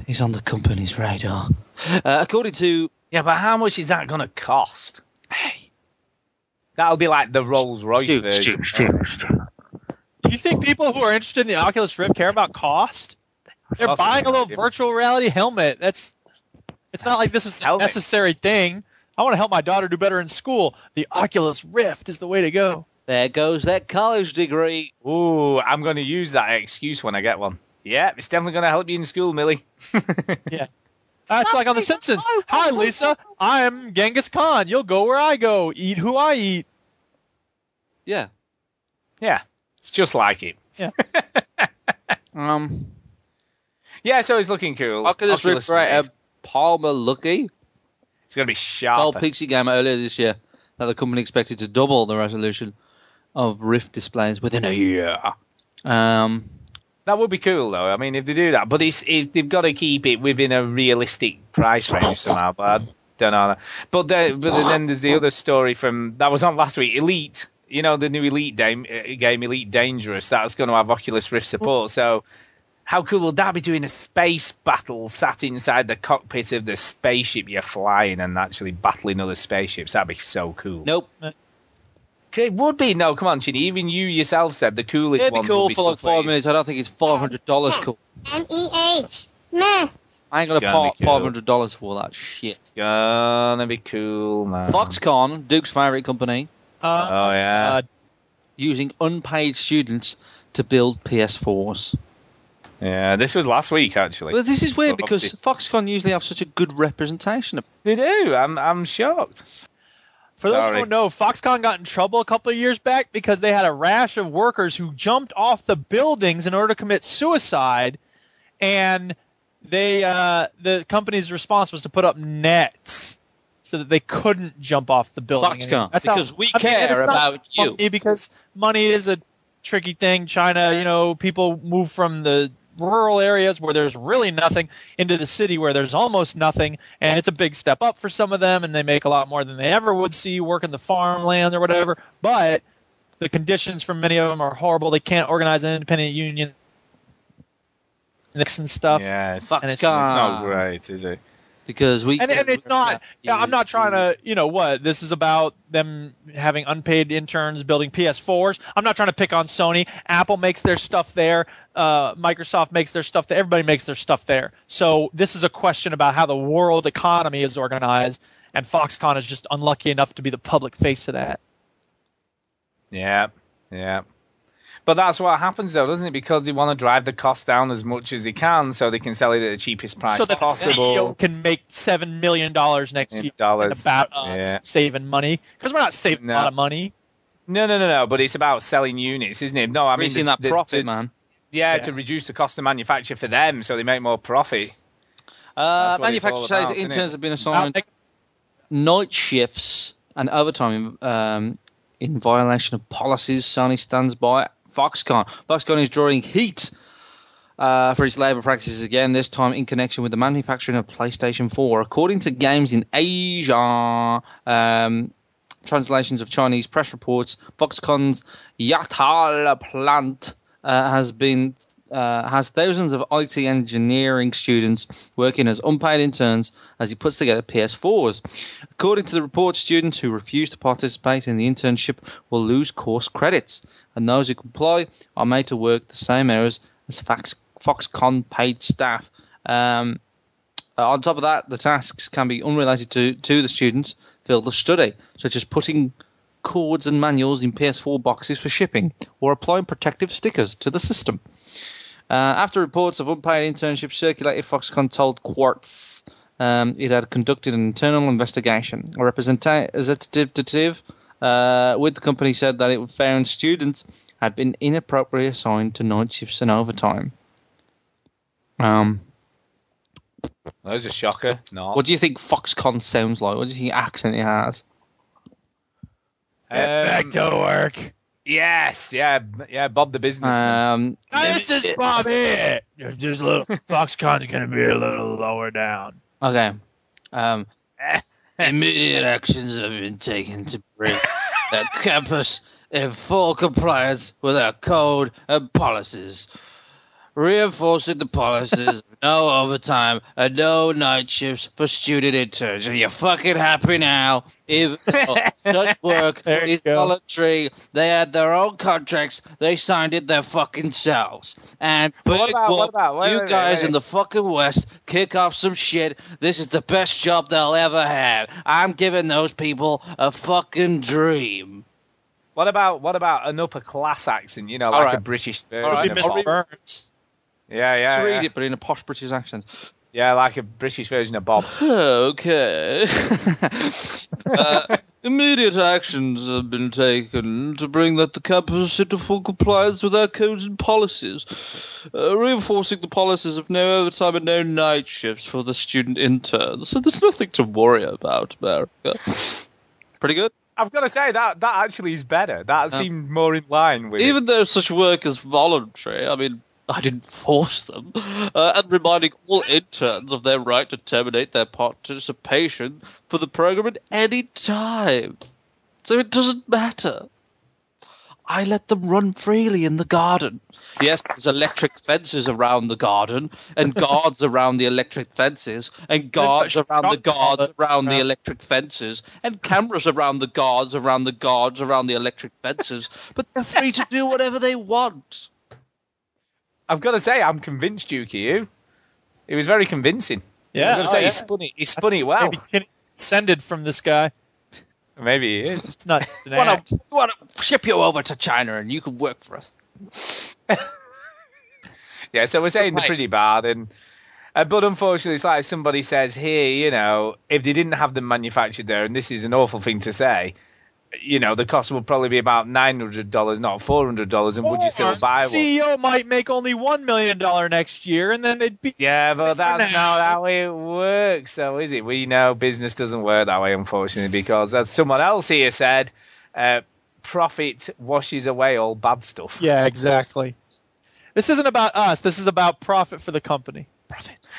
is on the company's radar. Uh, according to Yeah, but how much is that going to cost? Hey. That'll be like the Rolls Royce Stu, version. Do you think people who are interested in the Oculus Rift care about cost? They're Possibly buying a little virtual reality helmet. That's. It's not like this is a necessary thing. I want to help my daughter do better in school. The Oculus Rift is the way to go. there goes that college degree. Ooh, I'm going to use that excuse when I get one. Yeah, it's definitely going to help you in school, Millie. *laughs* Yeah. That's like on The Simpsons. Hi, Lisa. I'm Genghis Khan. You'll go where I go. Eat who I eat. Yeah. Yeah, it's just like it. Yeah. *laughs* Um, Yeah, so it's looking cool. Oculus, Rift creator Rift. Palmer Luckey It's going to be sharp. PC Gamer earlier this year that the company expected to double the resolution of Rift displays within a year. Um, That would be cool, though. I mean, if they do that, but it's if they've got to keep it within a realistic price range somehow. But I don't know. But there, but then there's the other story from that was on last week. Elite, you know, the new Elite game, uh, game Elite Dangerous. That's going to have Oculus Rift support. So. How cool would that be doing a space battle sat inside the cockpit of the spaceship you're flying and actually battling other spaceships? That'd be so cool. nope. It would be. No, come on, Chinny. Even you yourself said the coolest It'd be ones cool would be for like stuff where five minutes. I don't think it's five hundred dollars cool. M E H. Meh. I ain't gonna Gonna pay be cool. five hundred dollars for that shit. It's gonna be cool, man. Foxconn, Duke's favorite company, Uh, Oh yeah. uh, using unpaid students to build PS4s. Yeah, this was last week actually. Well, this is weird Well, because obviously- Foxconn usually have such a good representation. of They do. I'm I'm shocked. For those Sorry. who don't know, Foxconn got in trouble a couple of years back because they had a rash of workers who jumped off the buildings in order to commit suicide, and they uh, the company's response was to put up nets so that they couldn't jump off the building. Foxconn, That's how- because we I mean, and care it's not about you. funny Because money is a tricky thing. China, you know, people move from the rural areas where there's really nothing into the city where there's almost nothing and it's a big step up for some of them and they make a lot more than they ever would see working the farmland or whatever but the conditions for many of them are horrible they can't organize an independent union and stuff Yeah, it's, Foxconn. and it's not great, is it? Because we and, and it's not. Yeah, I'm not trying to. You know what? This is about them having unpaid interns building PS4s. I'm not trying to pick on Sony. Apple makes their stuff there. Uh, Microsoft makes their stuff there. Everybody makes their stuff there. So this is a question about how the world economy is organized, and Foxconn is just unlucky enough to be the public face of that. Yeah, yeah. But that's what happens though, doesn't it? Because they want to drive the cost down as much as they can, so they can sell it at the cheapest price so that the possible. CEO can make seven million dollars next year dollars. about us Yeah. saving money because we're not saving No. a lot of money. No, no, no, no. But it's about selling units, isn't it? No, I mean Increasing the- that the- profit, to- man. Yeah, Yeah. to reduce the cost of manufacture for them, so they make more profit. Uh, That's what it's all manufacturer about, says isn't interns it? have been assigned take- night shifts and overtime um, in violation of policies Sony stands by. Foxconn. Foxconn is drawing heat uh, for its labour practices again, this time in connection with the manufacturing of PlayStation 4. According to Games in Asia, um, translations of Chinese press reports, Foxconn's Yantai plant uh, has been uh, has thousands of IT engineering students working as unpaid interns as he puts together PS4s. According to the report, students who refuse to participate in the internship will lose course credits, and those who comply are made to work the same hours as Fox, Foxconn paid staff. Um, on top of that, the tasks can be unrelated to, to the students' field of study, such as putting cords and manuals in PS4 boxes for shipping, or applying protective stickers to the system. Uh, after reports of unpaid internships circulated, Foxconn told Quartz um, it had conducted an internal investigation. A representative uh, with the company said that it found students had been inappropriately assigned to night shifts and overtime. Um, That was a shocker. No. what do you think Foxconn sounds like? What do you think accent it has? back to work. Yes, yeah, yeah. Bob the businessman. Um, this is Bob here. Just a little *laughs* Foxconn's gonna be a little lower down. Okay. Um, *laughs* immediate actions have been taken to bring the campus in full compliance with our code and policies. Reinforcing the policies of no overtime and no night shifts for student interns. Are you fucking happy now? Even though such *laughs* work is go. voluntary, they had their own contracts, they signed it their fucking selves. And what about- what about- wait, you wait, guys wait. in the fucking West kick off some shit. This is the best job they'll ever have. I'm giving those people a fucking dream. What about what about an upper class accent? You know, like right. a British version. Right. Burns. Yeah, yeah, Just read yeah. it, but in a posh British accent. Yeah, like a British version of Bob. *laughs* Okay. *laughs* uh, immediate actions have been taken to bring that the campus into full compliance with our codes and policies, uh, reinforcing the policies of no overtime and no night shifts for the student interns. So there's nothing to worry about, America. Pretty good. I've got to say that that actually is better. That seemed more in line with. Even though such work is voluntary, I mean, I didn't *laughs* force them, uh, and reminding all interns of their right to terminate their participation for the program at any time. So it doesn't matter. I let them run freely in the garden. Yes, there's electric fences around the garden, and *laughs* guards around the electric fences, and guards around the guards around the electric fences, and cameras around the guards around the guards around the electric fences. But they're free to do whatever they want. I've got to say, I'm convinced, Yuki. You. It was very convincing. Yeah, I've got to oh, say, yeah. he spun it. He spun it well. Maybe getting descended from this guy. Maybe he is. It's not an Want act. to want to ship you over to China, and you can work for us. *laughs* Yeah, so we're saying Right. they're pretty bad, and uh, but unfortunately, it's like somebody says here, you know, if they didn't have them manufactured there, and this is an awful thing to say, you know, the cost would probably be about nine hundred dollars, not four hundred dollars, and would you still buy one? CEO might make only one million dollar next year, and then they'd be Yeah, but that's not how it works, though, is it? We know business doesn't work that way, unfortunately, because as someone else here said, uh, profit washes away all bad stuff. Yeah, exactly. This isn't about us. This is about profit for the company.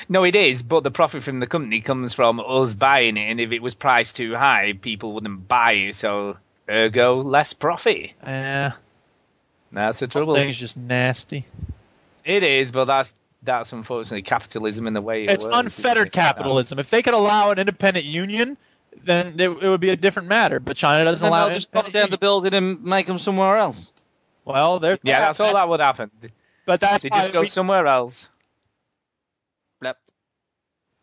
No, it is, but the profit from the company comes from us buying it, and if it was priced too high, people wouldn't buy it, so ergo less profit. Yeah, That's the the trouble. thing's just nasty. It is, but that's that's unfortunately capitalism in the way it It's works. unfettered capitalism. If they could allow an independent union, then it, it would be a different matter. But China doesn't Then allow. they'll just knock independent down the building and make them somewhere else. Well, there. Yeah, that's all that would happen. But that's They just go we, somewhere else. Blep.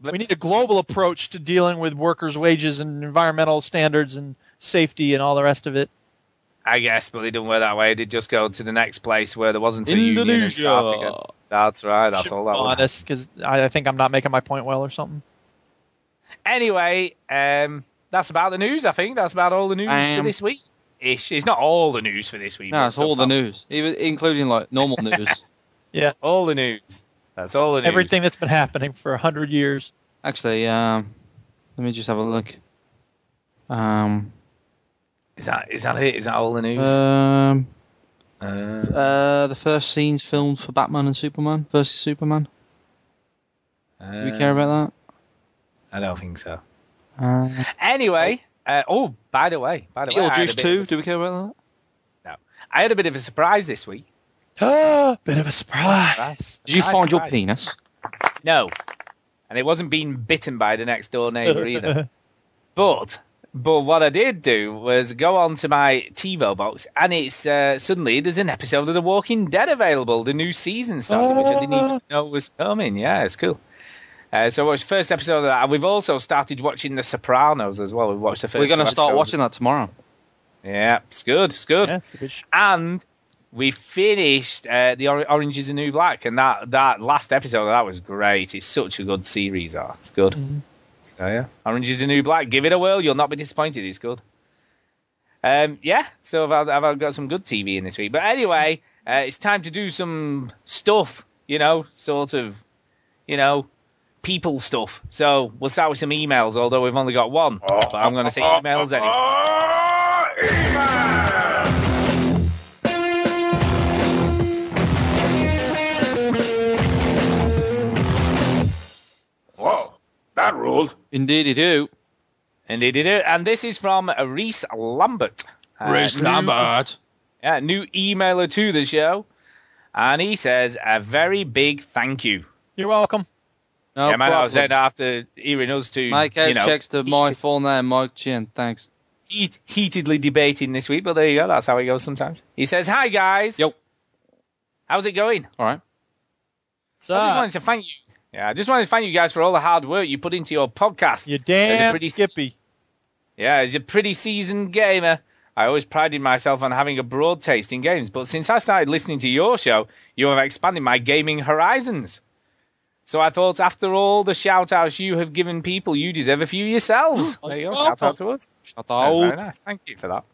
we need a global approach to dealing with workers' wages and environmental standards and safety and all the rest of it. I guess, but they didn't work that way. They just go to the next place where there wasn't a union and start again. Indonesia. That's right. That's all that be would honest, because I, I think I'm not making my point well or something. Anyway, um, that's about the news. I think that's about all the news I for this week. Ish. It's not all the news for this week. No, it's all the news, even including like normal *laughs* news. Yeah, all the news. That's all the news. Everything that's been happening for a hundred years. Actually, um, let me just have a look. Um, Is that is that it? Is that all the news? um, Uh, uh, the first scenes filmed for Batman and Superman versus Superman. Do we care about that? I don't think so. Uh, Anyway, uh, oh, by the way, by the way, I had, a Beetlejuice 2. a- Do we care about that? No, I had a bit of a surprise this week. Bit of a surprise. Did you Surprise, find your penis? No. And it wasn't being bitten by the next door neighbour *laughs* either. But but what I did do was go on to my TiVo box, and it's uh, suddenly there's an episode of The Walking Dead available. The new season started, which I didn't even know was coming. Yeah, it's cool. Uh, so it was the first episode of that, and we've also started watching The Sopranos as well. We watched the 1st We're going to start watching that tomorrow. Yeah, it's good. It's good. Yeah, it's a good sh- And we finished uh, the Or- Orange is the New Black, and that that last episode that was great. It's such a good series. That it's good. So yeah, Orange is the New Black. Give it a whirl. You'll not be disappointed. It's good. Um, yeah. So I've, I've, I've got some good TV in this week. But anyway, uh, it's time to do some stuff. You know, sort of, you know, people stuff. So we'll start with some emails. Although we've only got one, but I'm going to say emails anyway. *laughs* that ruled. Indeed, you do. Indeed, it is. And this is from Reese Lambert. Uh, Reese new- Lambert. Yeah, new emailer to the show. And he says, a very big thank you. You're welcome. No yeah, man, I was problem. after hearing us two, Mike out you know, checks to my full name, Mike Chin. Thanks. heat, heatedly debating this week, but there you go. That's how it goes sometimes. He says, hi, guys. Yo. How's it going? All right. So, I just wanted to thank you. Yeah, I just wanted to thank you guys for all the hard work you put into your podcast. you As a damn pretty- skippy. Yeah, as a pretty seasoned gamer, I always prided myself on having a broad taste in games, but since I started listening to your show, you have expanded my gaming horizons. So I thought, after all the shout outs you have given people, you deserve a few yourselves. *gasps* there you go, shout out to us. Shut That's very nice. Thank you for that.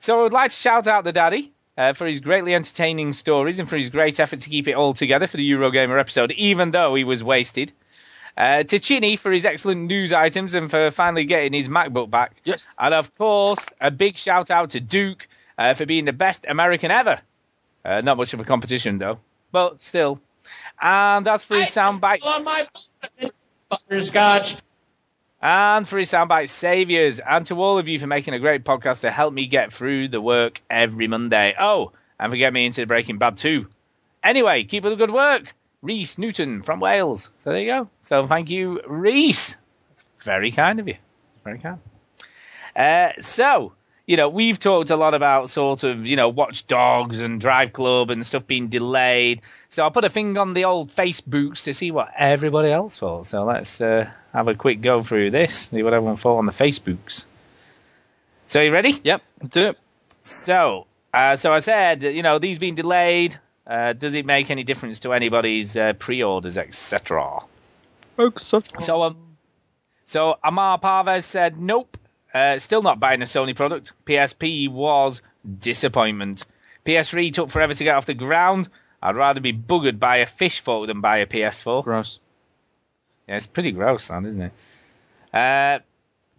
So I would like to shout out the daddy uh, for his greatly entertaining stories and for his great effort to keep it all together for the Eurogamer episode, even though he was wasted. Uh, to Chinny for his excellent news items and for finally getting his MacBook back. Yes. And of course, a big shout out to Duke uh, for being the best American ever. Uh, not much of a competition though, but still. And that's for his soundbite. *laughs* Butterscotch. And for his soundbite saviors, and to all of you for making a great podcast to help me get through the work every Monday. Oh, and for getting me into Breaking Bad too. Anyway, keep up the good work. Reese Newton from Wales. So there you go. So thank you, Reese. That's very kind of you. Very kind. Uh, so, you know, we've talked a lot about sort of, you know, Watch Dogs and Drive Club and stuff being delayed. So I'll put a thing on the old Facebooks to see what everybody else thought. So let's uh, have a quick go through this, see what everyone thought on the Facebooks. So you ready? Yep. Do it. So, uh, so I said, you know, these being delayed. Uh, does it make any difference to anybody's uh, pre-orders, etc.? So, um, so Amar Parvez said, nope, uh, still not buying a Sony product. PSP was disappointment. PS3 took forever to get off the ground. I'd rather be buggered by a fish fork than buy a PS4. Gross. Yeah, it's pretty gross, that, isn't it? Uh,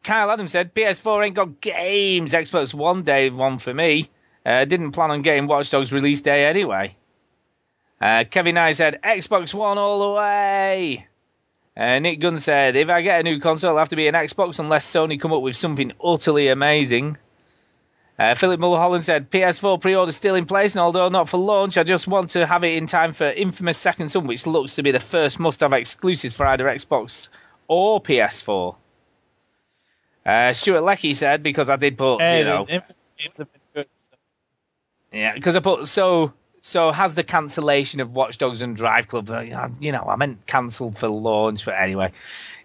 Kyle Adams said, PS4 ain't got games. Xbox One day one for me. Uh, didn't plan on getting Watch Dogs release day anyway. Uh, Kevin I said, Xbox One all the way. Uh, Nick Gunn said, if I get a new console, it'll have to be an Xbox unless Sony come up with something utterly amazing. Uh, Philip Mulholland said, PS4 pre-order still in place, and although not for launch, I just want to have it in time for Infamous Second Son, which looks to be the first must-have exclusives for either Xbox or PS4. Uh, Stuart Leckie said, because I did put, Hey, you know, have good. so- yeah, because I put so so has the cancellation of Watch Dogs and Drive Club. You know, I meant cancelled for launch, but anyway,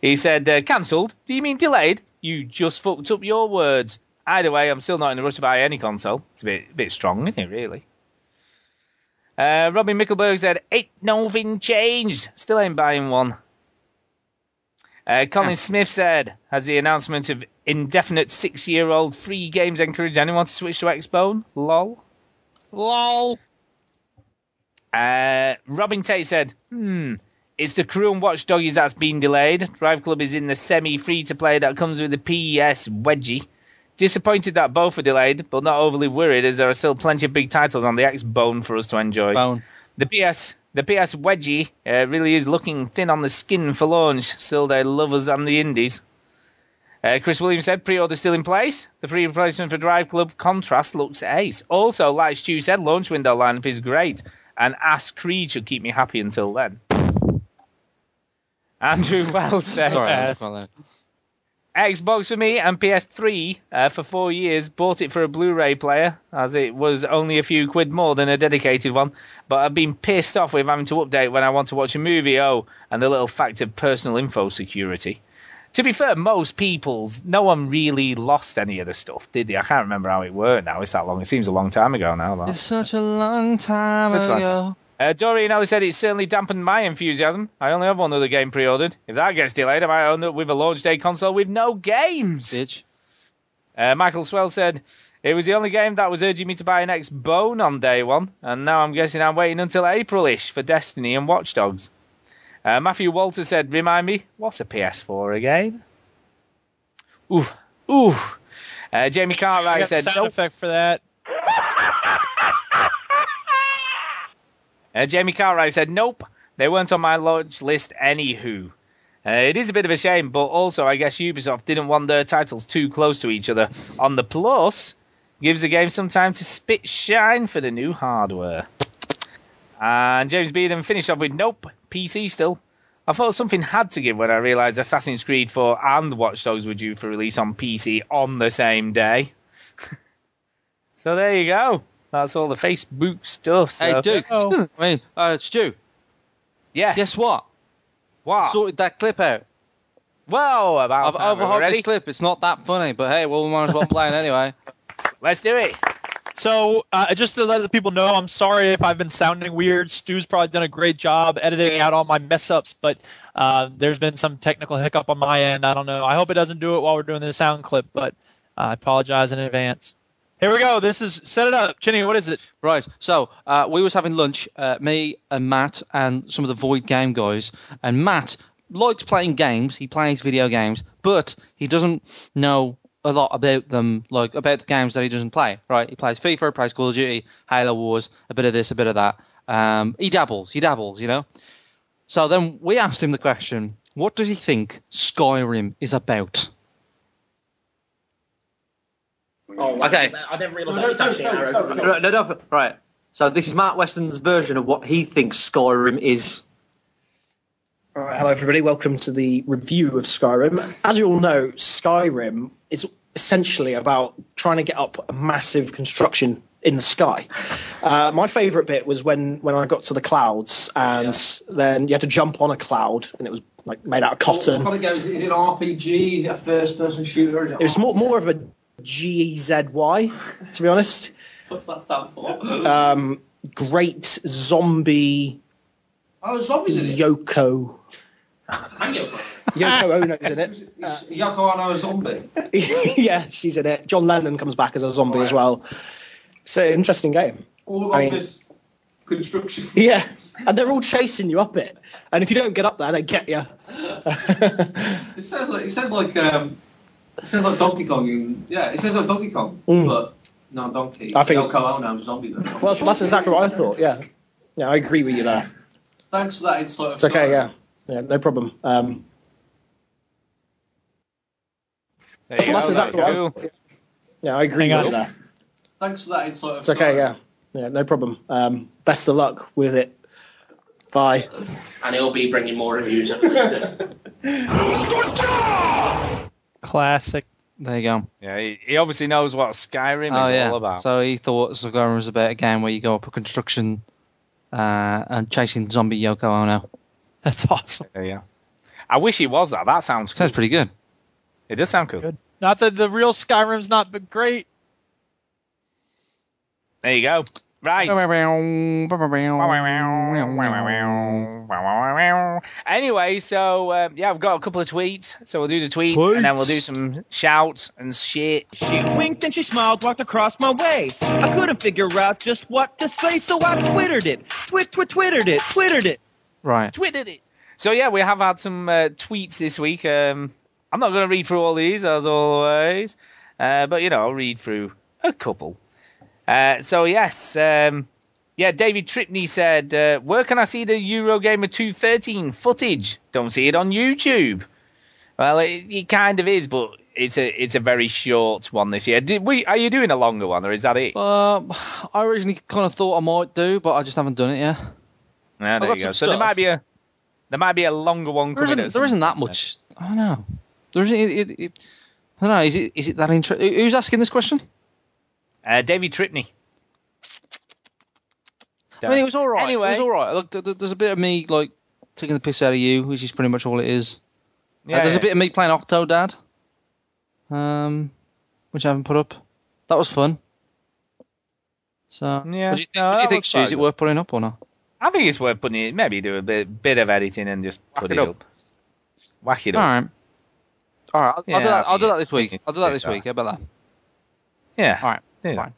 he said uh, cancelled. Do you mean delayed? You just fucked up your words. Either way, I'm still not in a rush to buy any console. It's a bit a bit strong, isn't it? Really. Uh, Robin Mickelberg said, "Ain't nothing changed. Still ain't buying one." Uh, Colin Smith said, "Has the announcement of indefinite six-year-old free games encouraged anyone to switch to Xbone?" Lol. Lol. Uh, Robin Tate said, hmm, it's the crew and Watch Doggies that's been delayed. Drive Club is in the semi-free to play that comes with the PES wedgie. Disappointed that both are delayed, but not overly worried as there are still plenty of big titles on the X Bone for us to enjoy. Bone. The PS the PS wedgie uh, really is looking thin on the skin for launch. Still, they love us and the indies. Uh, Chris Williams said pre-order still in place. The free replacement for Drive Club Contrast looks ace. Also, like Stu said, launch window lineup is great. and Ass Creed should keep me happy until then. Andrew Wells said, Sorry, Xbox for me and PS3 uh, for four years. Bought it for a Blu-ray player, as it was only a few quid more than a dedicated one. But I've been pissed off with having to update when I want to watch a movie. Oh, and the little fact of personal info security. To be fair, most people's no one really lost any of the stuff, did they? I can't remember how it worked now. It's that long. It seems a long time ago now. That. It's such a long time Such a long time. Uh, Doreen Ellis said it certainly dampened my enthusiasm. I only have one other game pre-ordered. If that gets delayed, I might end up with a launch day console with no games. Bitch. Uh, Michael Swell said it was the only game that was urging me to buy an X Bone on day one, and now I'm guessing I'm waiting until April-ish for Destiny and Watch Dogs. Uh, Matthew Walter said, "Remind me, what's a PS4 again?" Ooh, ooh. Uh, Jamie I Cartwright said, sound "Nope." effect for that. Uh, Jamie Cartwright said, nope, they weren't on my launch list anywho. Uh, it is a bit of a shame, but also I guess Ubisoft didn't want their titles too close to each other. On the plus, gives the game some time to spit shine for the new hardware. And James Beadham finished off with, nope, PC still. I thought something had to give when I realised Assassin's Creed 4 and Watch Dogs were due for release on PC on the same day. *laughs* so there you go. That's all the Facebook stuff. So. Hey, Duke. I mean, uh, Stu. Yes. Guess what? What? Sorted that clip out. Whoa, about I've time. overhauled Ready? this clip. It's not that funny, but hey, well, we might as well play it anyway. *laughs* Let's do it. So, uh, just to let the people know, I'm sorry if I've been sounding weird. Stu's probably done a great job editing out all my mess ups, but uh, there's been some technical hiccup on my end. I don't know. I hope it doesn't do it while we're doing the sound clip, but I apologize in advance. Here we go. This is set it up, Chinny. What is it? Right. So uh, we was having lunch, uh, me and Matt and some of the Void Game guys. And Matt likes playing games. He plays video games, but he doesn't know a lot about them, like about the games that he doesn't play. Right. He plays FIFA, plays Call of Duty, Halo Wars, a bit of this, a bit of that. Um, he dabbles. He dabbles. You know. So then we asked him the question: What does he think Skyrim is about? Oh, Okay. I didn't realise No, that was no, actually no, no, no, no. Right, no, no, right. So this is Mark Weston's version of what he thinks Skyrim is. All right, hello everybody. Welcome to the review of Skyrim. As you all know, Skyrim is essentially about trying to get up a massive construction in the sky. Uh, my favourite bit was when when I got to the clouds, and then you had to jump on a cloud, and it was like made out of cotton. What kind of game is it? Is it an RPG? Is it a first-person shooter? Is It was more more of a G E Z Y, to be honest. What's that stand for? Um, great zombie oh, zombies in it. Yoko. And Yoko. Yoko Ono's in it. *laughs* Is Yoko Ono a zombie? *laughs* yeah, she's in it. John Lennon comes back as a zombie as well. It's an interesting game. All I mean- this construction. *laughs* Yeah, and they're all chasing you up it, and if you don't get up there, they get you. It sounds like it sounds like um, it sounds like Donkey Kong. In, yeah, it sounds like Donkey Kong, Mm. but no Donkey. I think- Yoko Ono zombie. Then. Well, that's, that's exactly what I thought. Yeah, yeah, I agree with you there. Thanks for that insight. It's okay. Yeah, yeah, no problem. Um, There you that's go. That exactly what I cool. thought. Yeah, I agree Hang with on. you there. Thanks for that insight. It's okay. Yeah, yeah, no problem. Um, best of luck with it. Bye. And he'll be bringing more reviews. *laughs* *laughs* Classic. There you go. Yeah, he, he obviously knows what Skyrim oh is yeah. all about. So he thought Skyrim was about a game where you go up a construction uh, and chasing zombie Yoko Ono. That's awesome. There you go. I wish he was that. That sounds cool. Sounds pretty good. It does sound cool. Not that the real Skyrim's not but great. There you go. Right. Anyway, so um, yeah, I've got a couple of tweets. So we'll do the tweets, and then we'll do some shouts and shit. She winked and she smiled, walked across my way. I couldn't figure out just what to say, so I twittered it. Twit, twit, twittered it, twittered it. Right. Tweeted it. So yeah, we have had some uh, tweets this week. Um, I'm not going to read through all these as always, uh, but you know I'll read through a couple. Uh, so yes, um, yeah, David Tripney said, uh, "Where can I see the Eurogamer 213 footage? Don't see it on YouTube." Well, it, it kind of is, but it's a it's a very short one this year. Did we? Are you doing a longer one, or is that it? Um, I originally kind of thought I might do, but I just haven't done it yet. Yeah, I've there you go. So there might be a there might be a longer one There coming. isn't, there isn't that much. I don't know. There isn't. It, it, it, I don't know. Is it is it that interesting? Who's asking this question? Uh, David Tripney. I mean, it was all right. Anyway. it was all right. Look, th- th- there's a bit of me like taking the piss out of you, which is pretty much all it is. Uh, Yeah, there's yeah. a bit of me playing Octodad, um, which I haven't put up. That was fun. So, Yeah, what do you think? no, what do you think, Stu? Is it worth putting up or not? I think it's worth putting it. Maybe do a bit bit of editing and just put it up. up. Whack it All up. right. All right. I'll, Yeah, I'll do that. I'll do that this week. I'll do that this week. How about that? Yeah. All right. Do that.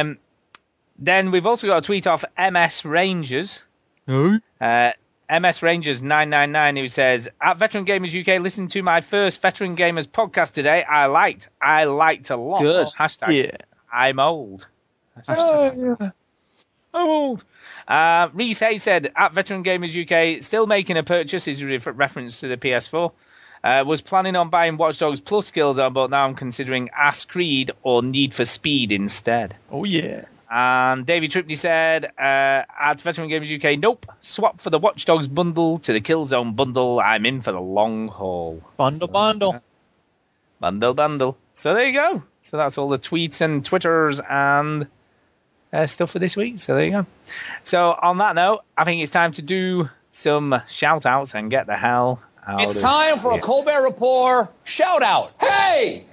Um, then we've also got a tweet off MS Rangers. Who? Uh, MS Rangers 999 who says, At Veteran Gamers UK, listen to my first Veteran Gamers podcast today. I liked. I liked a lot. Good. Hashtag Yeah. I'm old. I'm old. Uh, Reese Hay said, at Veteran Gamers UK, still making a purchase is a ref- reference to the PS4. Uh, was planning on buying Watch Dogs Plus Killzone, but now I'm considering Ass Creed or Need for Speed instead. Oh yeah. And David Tripney said, uh, at Veteran Games UK, nope, swap for the Watch Dogs bundle to the Killzone bundle. I'm in for the long haul. Bundle bundle. Bundle bundle. So there you go. So that's all the tweets and Twitters and uh, stuff for this week. So there you go. So on that note, I think it's time to do some shout outs and get the hell out It's of time for a. Colbert Report shout out. Hey!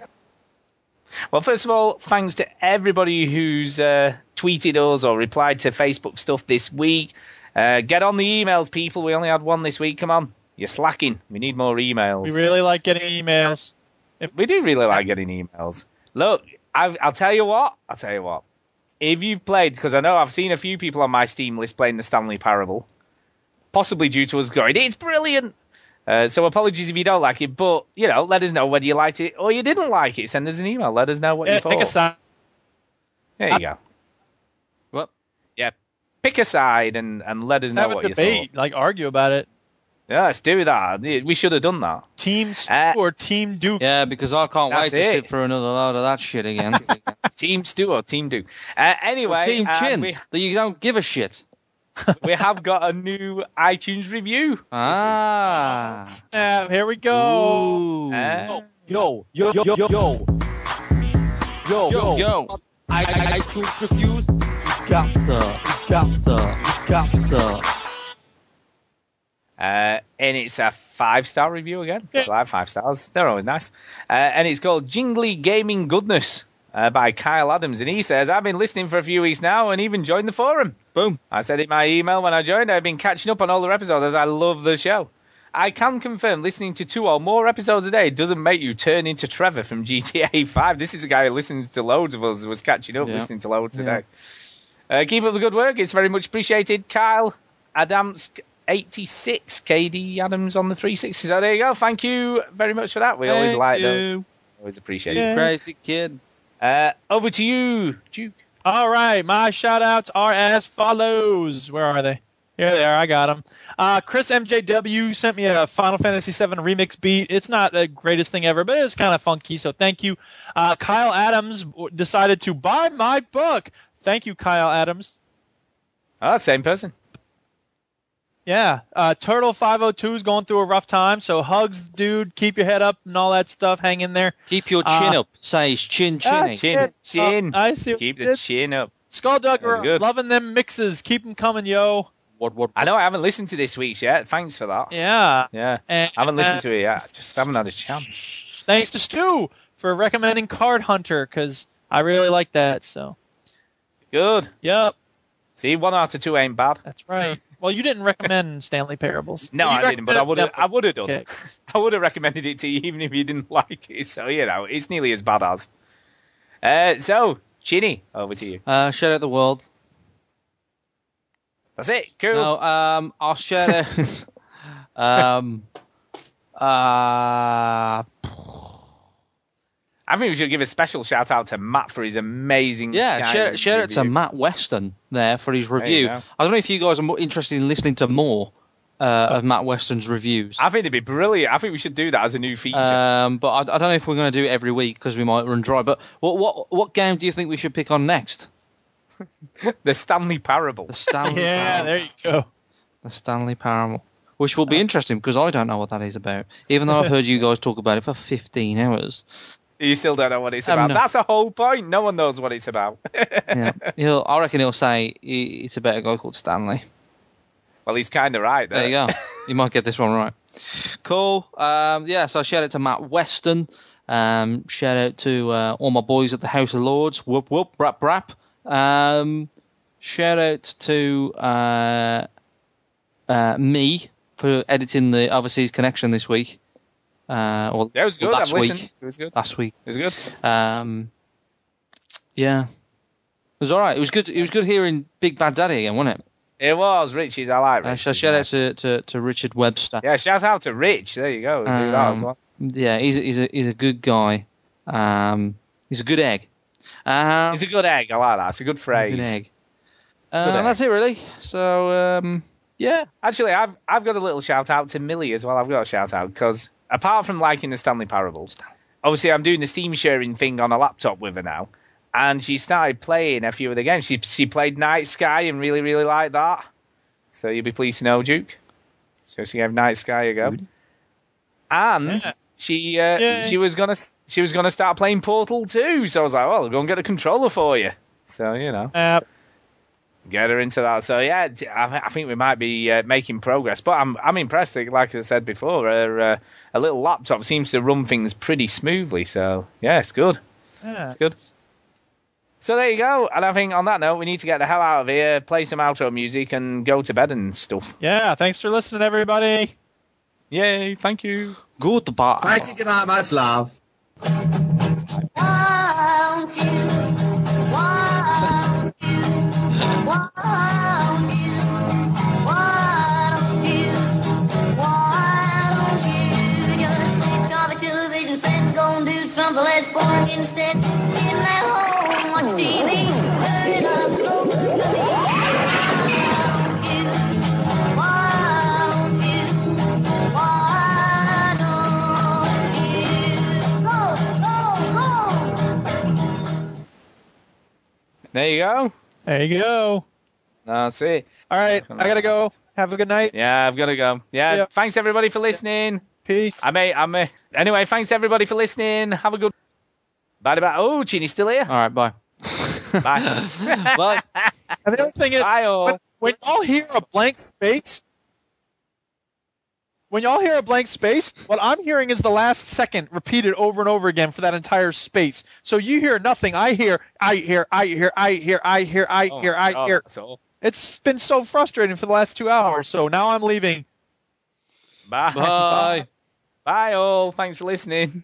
Well, first of all, thanks to everybody who's uh, tweeted us or replied to Facebook stuff this week. Uh, get on the emails, people. We only had one this week. Come on. You're slacking. We need more emails. We really like getting emails. We do really like getting emails. Look, I, I'll tell you what. I'll tell you what. If you've played, because I know I've seen a few people on my Steam list playing the Stanley Parable, possibly due to us going, it's brilliant. Uh, so apologies if you don't like it, but you know, let us know whether you liked it or you didn't like it. Send us an email. Let us know what Yeah, you thought. take a side. There you go. What? Yeah, pick a side and, and let us know Have a what you debate, like argue about it. Yeah, let's do that. We should have done that. Team Stu Uh, or Team Duke. Yeah, because I can't wait to it. sit through another load of that shit again. *laughs* Team Stu or Team Duke. Uh, anyway, Or Team um, Chin, we, that you don't give a shit. We have got a new iTunes review. Ah. *laughs* Snap, here we go. Uh, Yo, yo, yo, yo, yo. Yo, Yo, yo. I, I, I choose reviews. Got to, got to, got to. Uh, and it's a five star review again. Yeah. Like five stars. They're always nice. Uh, and it's called Jingly Gaming Goodness uh, by Kyle Adams. And he says, I've been listening for a few weeks now and even joined the forum. Boom. I said in my email when I joined, I've been catching up on all the episodes as I love the show. I can confirm listening to two or more episodes a day doesn't make you turn into Trevor from GTA 5. This is a guy who listens to loads of us, was catching up Yeah. listening to loads Yeah. today. Uh, keep up the good work. It's very much appreciated. Kyle Adams, 86 KD Adams on the 360. So there you go. Thank you very much for that. We always like you. those. Always appreciate Yeah. it. Crazy kid. Uh, over to you, Duke. All right, my shout outs are as follows. Where are they? Here they are. I got them. Uh, Chris MJW sent me a Final Fantasy VII remix beat. It's not the greatest thing ever, but it's kind of funky, so thank you. Uh, Kyle Adams decided to buy my book. Thank you, Kyle Adams. Ah, same person. Yeah, uh, Turtle 502 is going through a rough time, so hugs, dude. Keep your head up and all that stuff. Hang in there. Keep your chin Uh, up. Says chin Ah, chinny. Chin, chin. Uh, I see Keep the did. chin up. Skulldugger, That's loving them mixes. Keep them coming, yo. What, what, I know I haven't listened to this week's yet. Thanks for that. Yeah. Yeah. And, I haven't listened uh, to it yet. Just haven't had a chance. Thanks to Stu for recommending Card Hunter because I really like that. So, Good. yep, See, one out of two ain't bad. that's right. Well, you didn't recommend Stanley Parables. No, I didn't, but I would have. recommended I would have done. Okay. *laughs* I would have recommended it to you even if you didn't *laughs* like it. So you know, it's nearly as bad as. Uh, so, Chinny, over to you. Uh, shout out the world. That's it. Cool. No, um, I'll shout out. *laughs* um, uh, I think we should give a special shout out to Matt for his amazing. yeah, share, shout, shout out to. Matt Weston there for his review. I don't know if you guys are more interested in listening to more uh, of Matt Weston's reviews. I think it'd be brilliant. I think we should do that as a new feature. Um, but I, I don't know if we're going to do it every week because we might run dry. But what what what game do you think we should pick on next? *laughs* the Stanley Parable. The Stanley. *laughs* Yeah, Parable. there you go. The Stanley Parable, which will be interesting because I don't know what that is about. Even though I've heard you guys talk about it for 15 hours. You still don't know what it's Um, about. no. That's a whole point. No one knows what it's about. *laughs* Yeah, he'll. I reckon he'll say i- it's about a guy called Stanley. Well, he's kind of right. There you go. *laughs* You might get this one right. Cool. Um, yeah, so shout out to Matt Weston. Um, shout out to uh, all my boys at the House of Lords. Whoop whoop, brap brap. Um, shout out to uh, uh, me for editing the Overseas Connection this week. Uh, or, That was good. last listened. week. It was good. Last week. It was good. Um, yeah, it was all right. It was good. It was good hearing Big Bad Daddy again, wasn't it? It was Richie's. I like Uh, so shout out to, to, to Richard Webster. Yeah, shout out to Rich. There you go. Do that as Um, well. Yeah, he's a, he's a he's a good guy. Um, he's a good egg. Um, It's a good egg. I like that. It's a good phrase. good egg. Uh, good egg. That's it really. So um, yeah, Actually, I've I've got a little shout out to Millie as well. I've got a shout out because apart from liking the Stanley Parables, obviously I'm doing the Steam sharing thing on a laptop with her now, and she started playing a few of the games. She she played Night Sky and really really liked that. So you'll be pleased to know, Duke. So she gave Night Sky a go, and she uh, Yay. she was gonna she was gonna start playing Portal 2. So I was like, well, I'll go and get a controller for you. So you know Uh, get her into that. So yeah, I think we might be uh, making progress. But I'm I'm impressed. Like I said before, her, uh, a little laptop seems to run things pretty smoothly. So yeah, it's good. yeah. It's good. So there you go. And I think on that note, we need to get the hell out of here, play some outro music, and go to bed and stuff. Yeah, thanks for listening, everybody. Yay! Thank you. goodbye. Thank you. Good night. Much love. Something less boring instead? Sitting at home, watch TV, turn up slow movies to me. Won't you, won't you, why don't you go, go, go? There you go. There you go. That's see. All right, I gotta go. Have a good night. Yeah, I've got to go. Yeah, Yeah. thanks everybody for listening. Peace. I may, I may. Anyway, thanks everybody for listening. Have a good. Bye bye. Oh, Chinny's still here. All right, bye. *laughs* Bye. *laughs* Bye. *laughs* And the other thing is, Bye all. when, when y'all hear a blank space, when y'all hear a blank space, what I'm hearing is the last second repeated over and over again for that entire space. So you hear nothing. I hear, I hear, I hear, I hear, I hear, I Oh hear, my I God, hear. that's all. It's been so frustrating for the last two hours. So now I'm leaving. Bye. Bye. Bye all. Thanks for listening.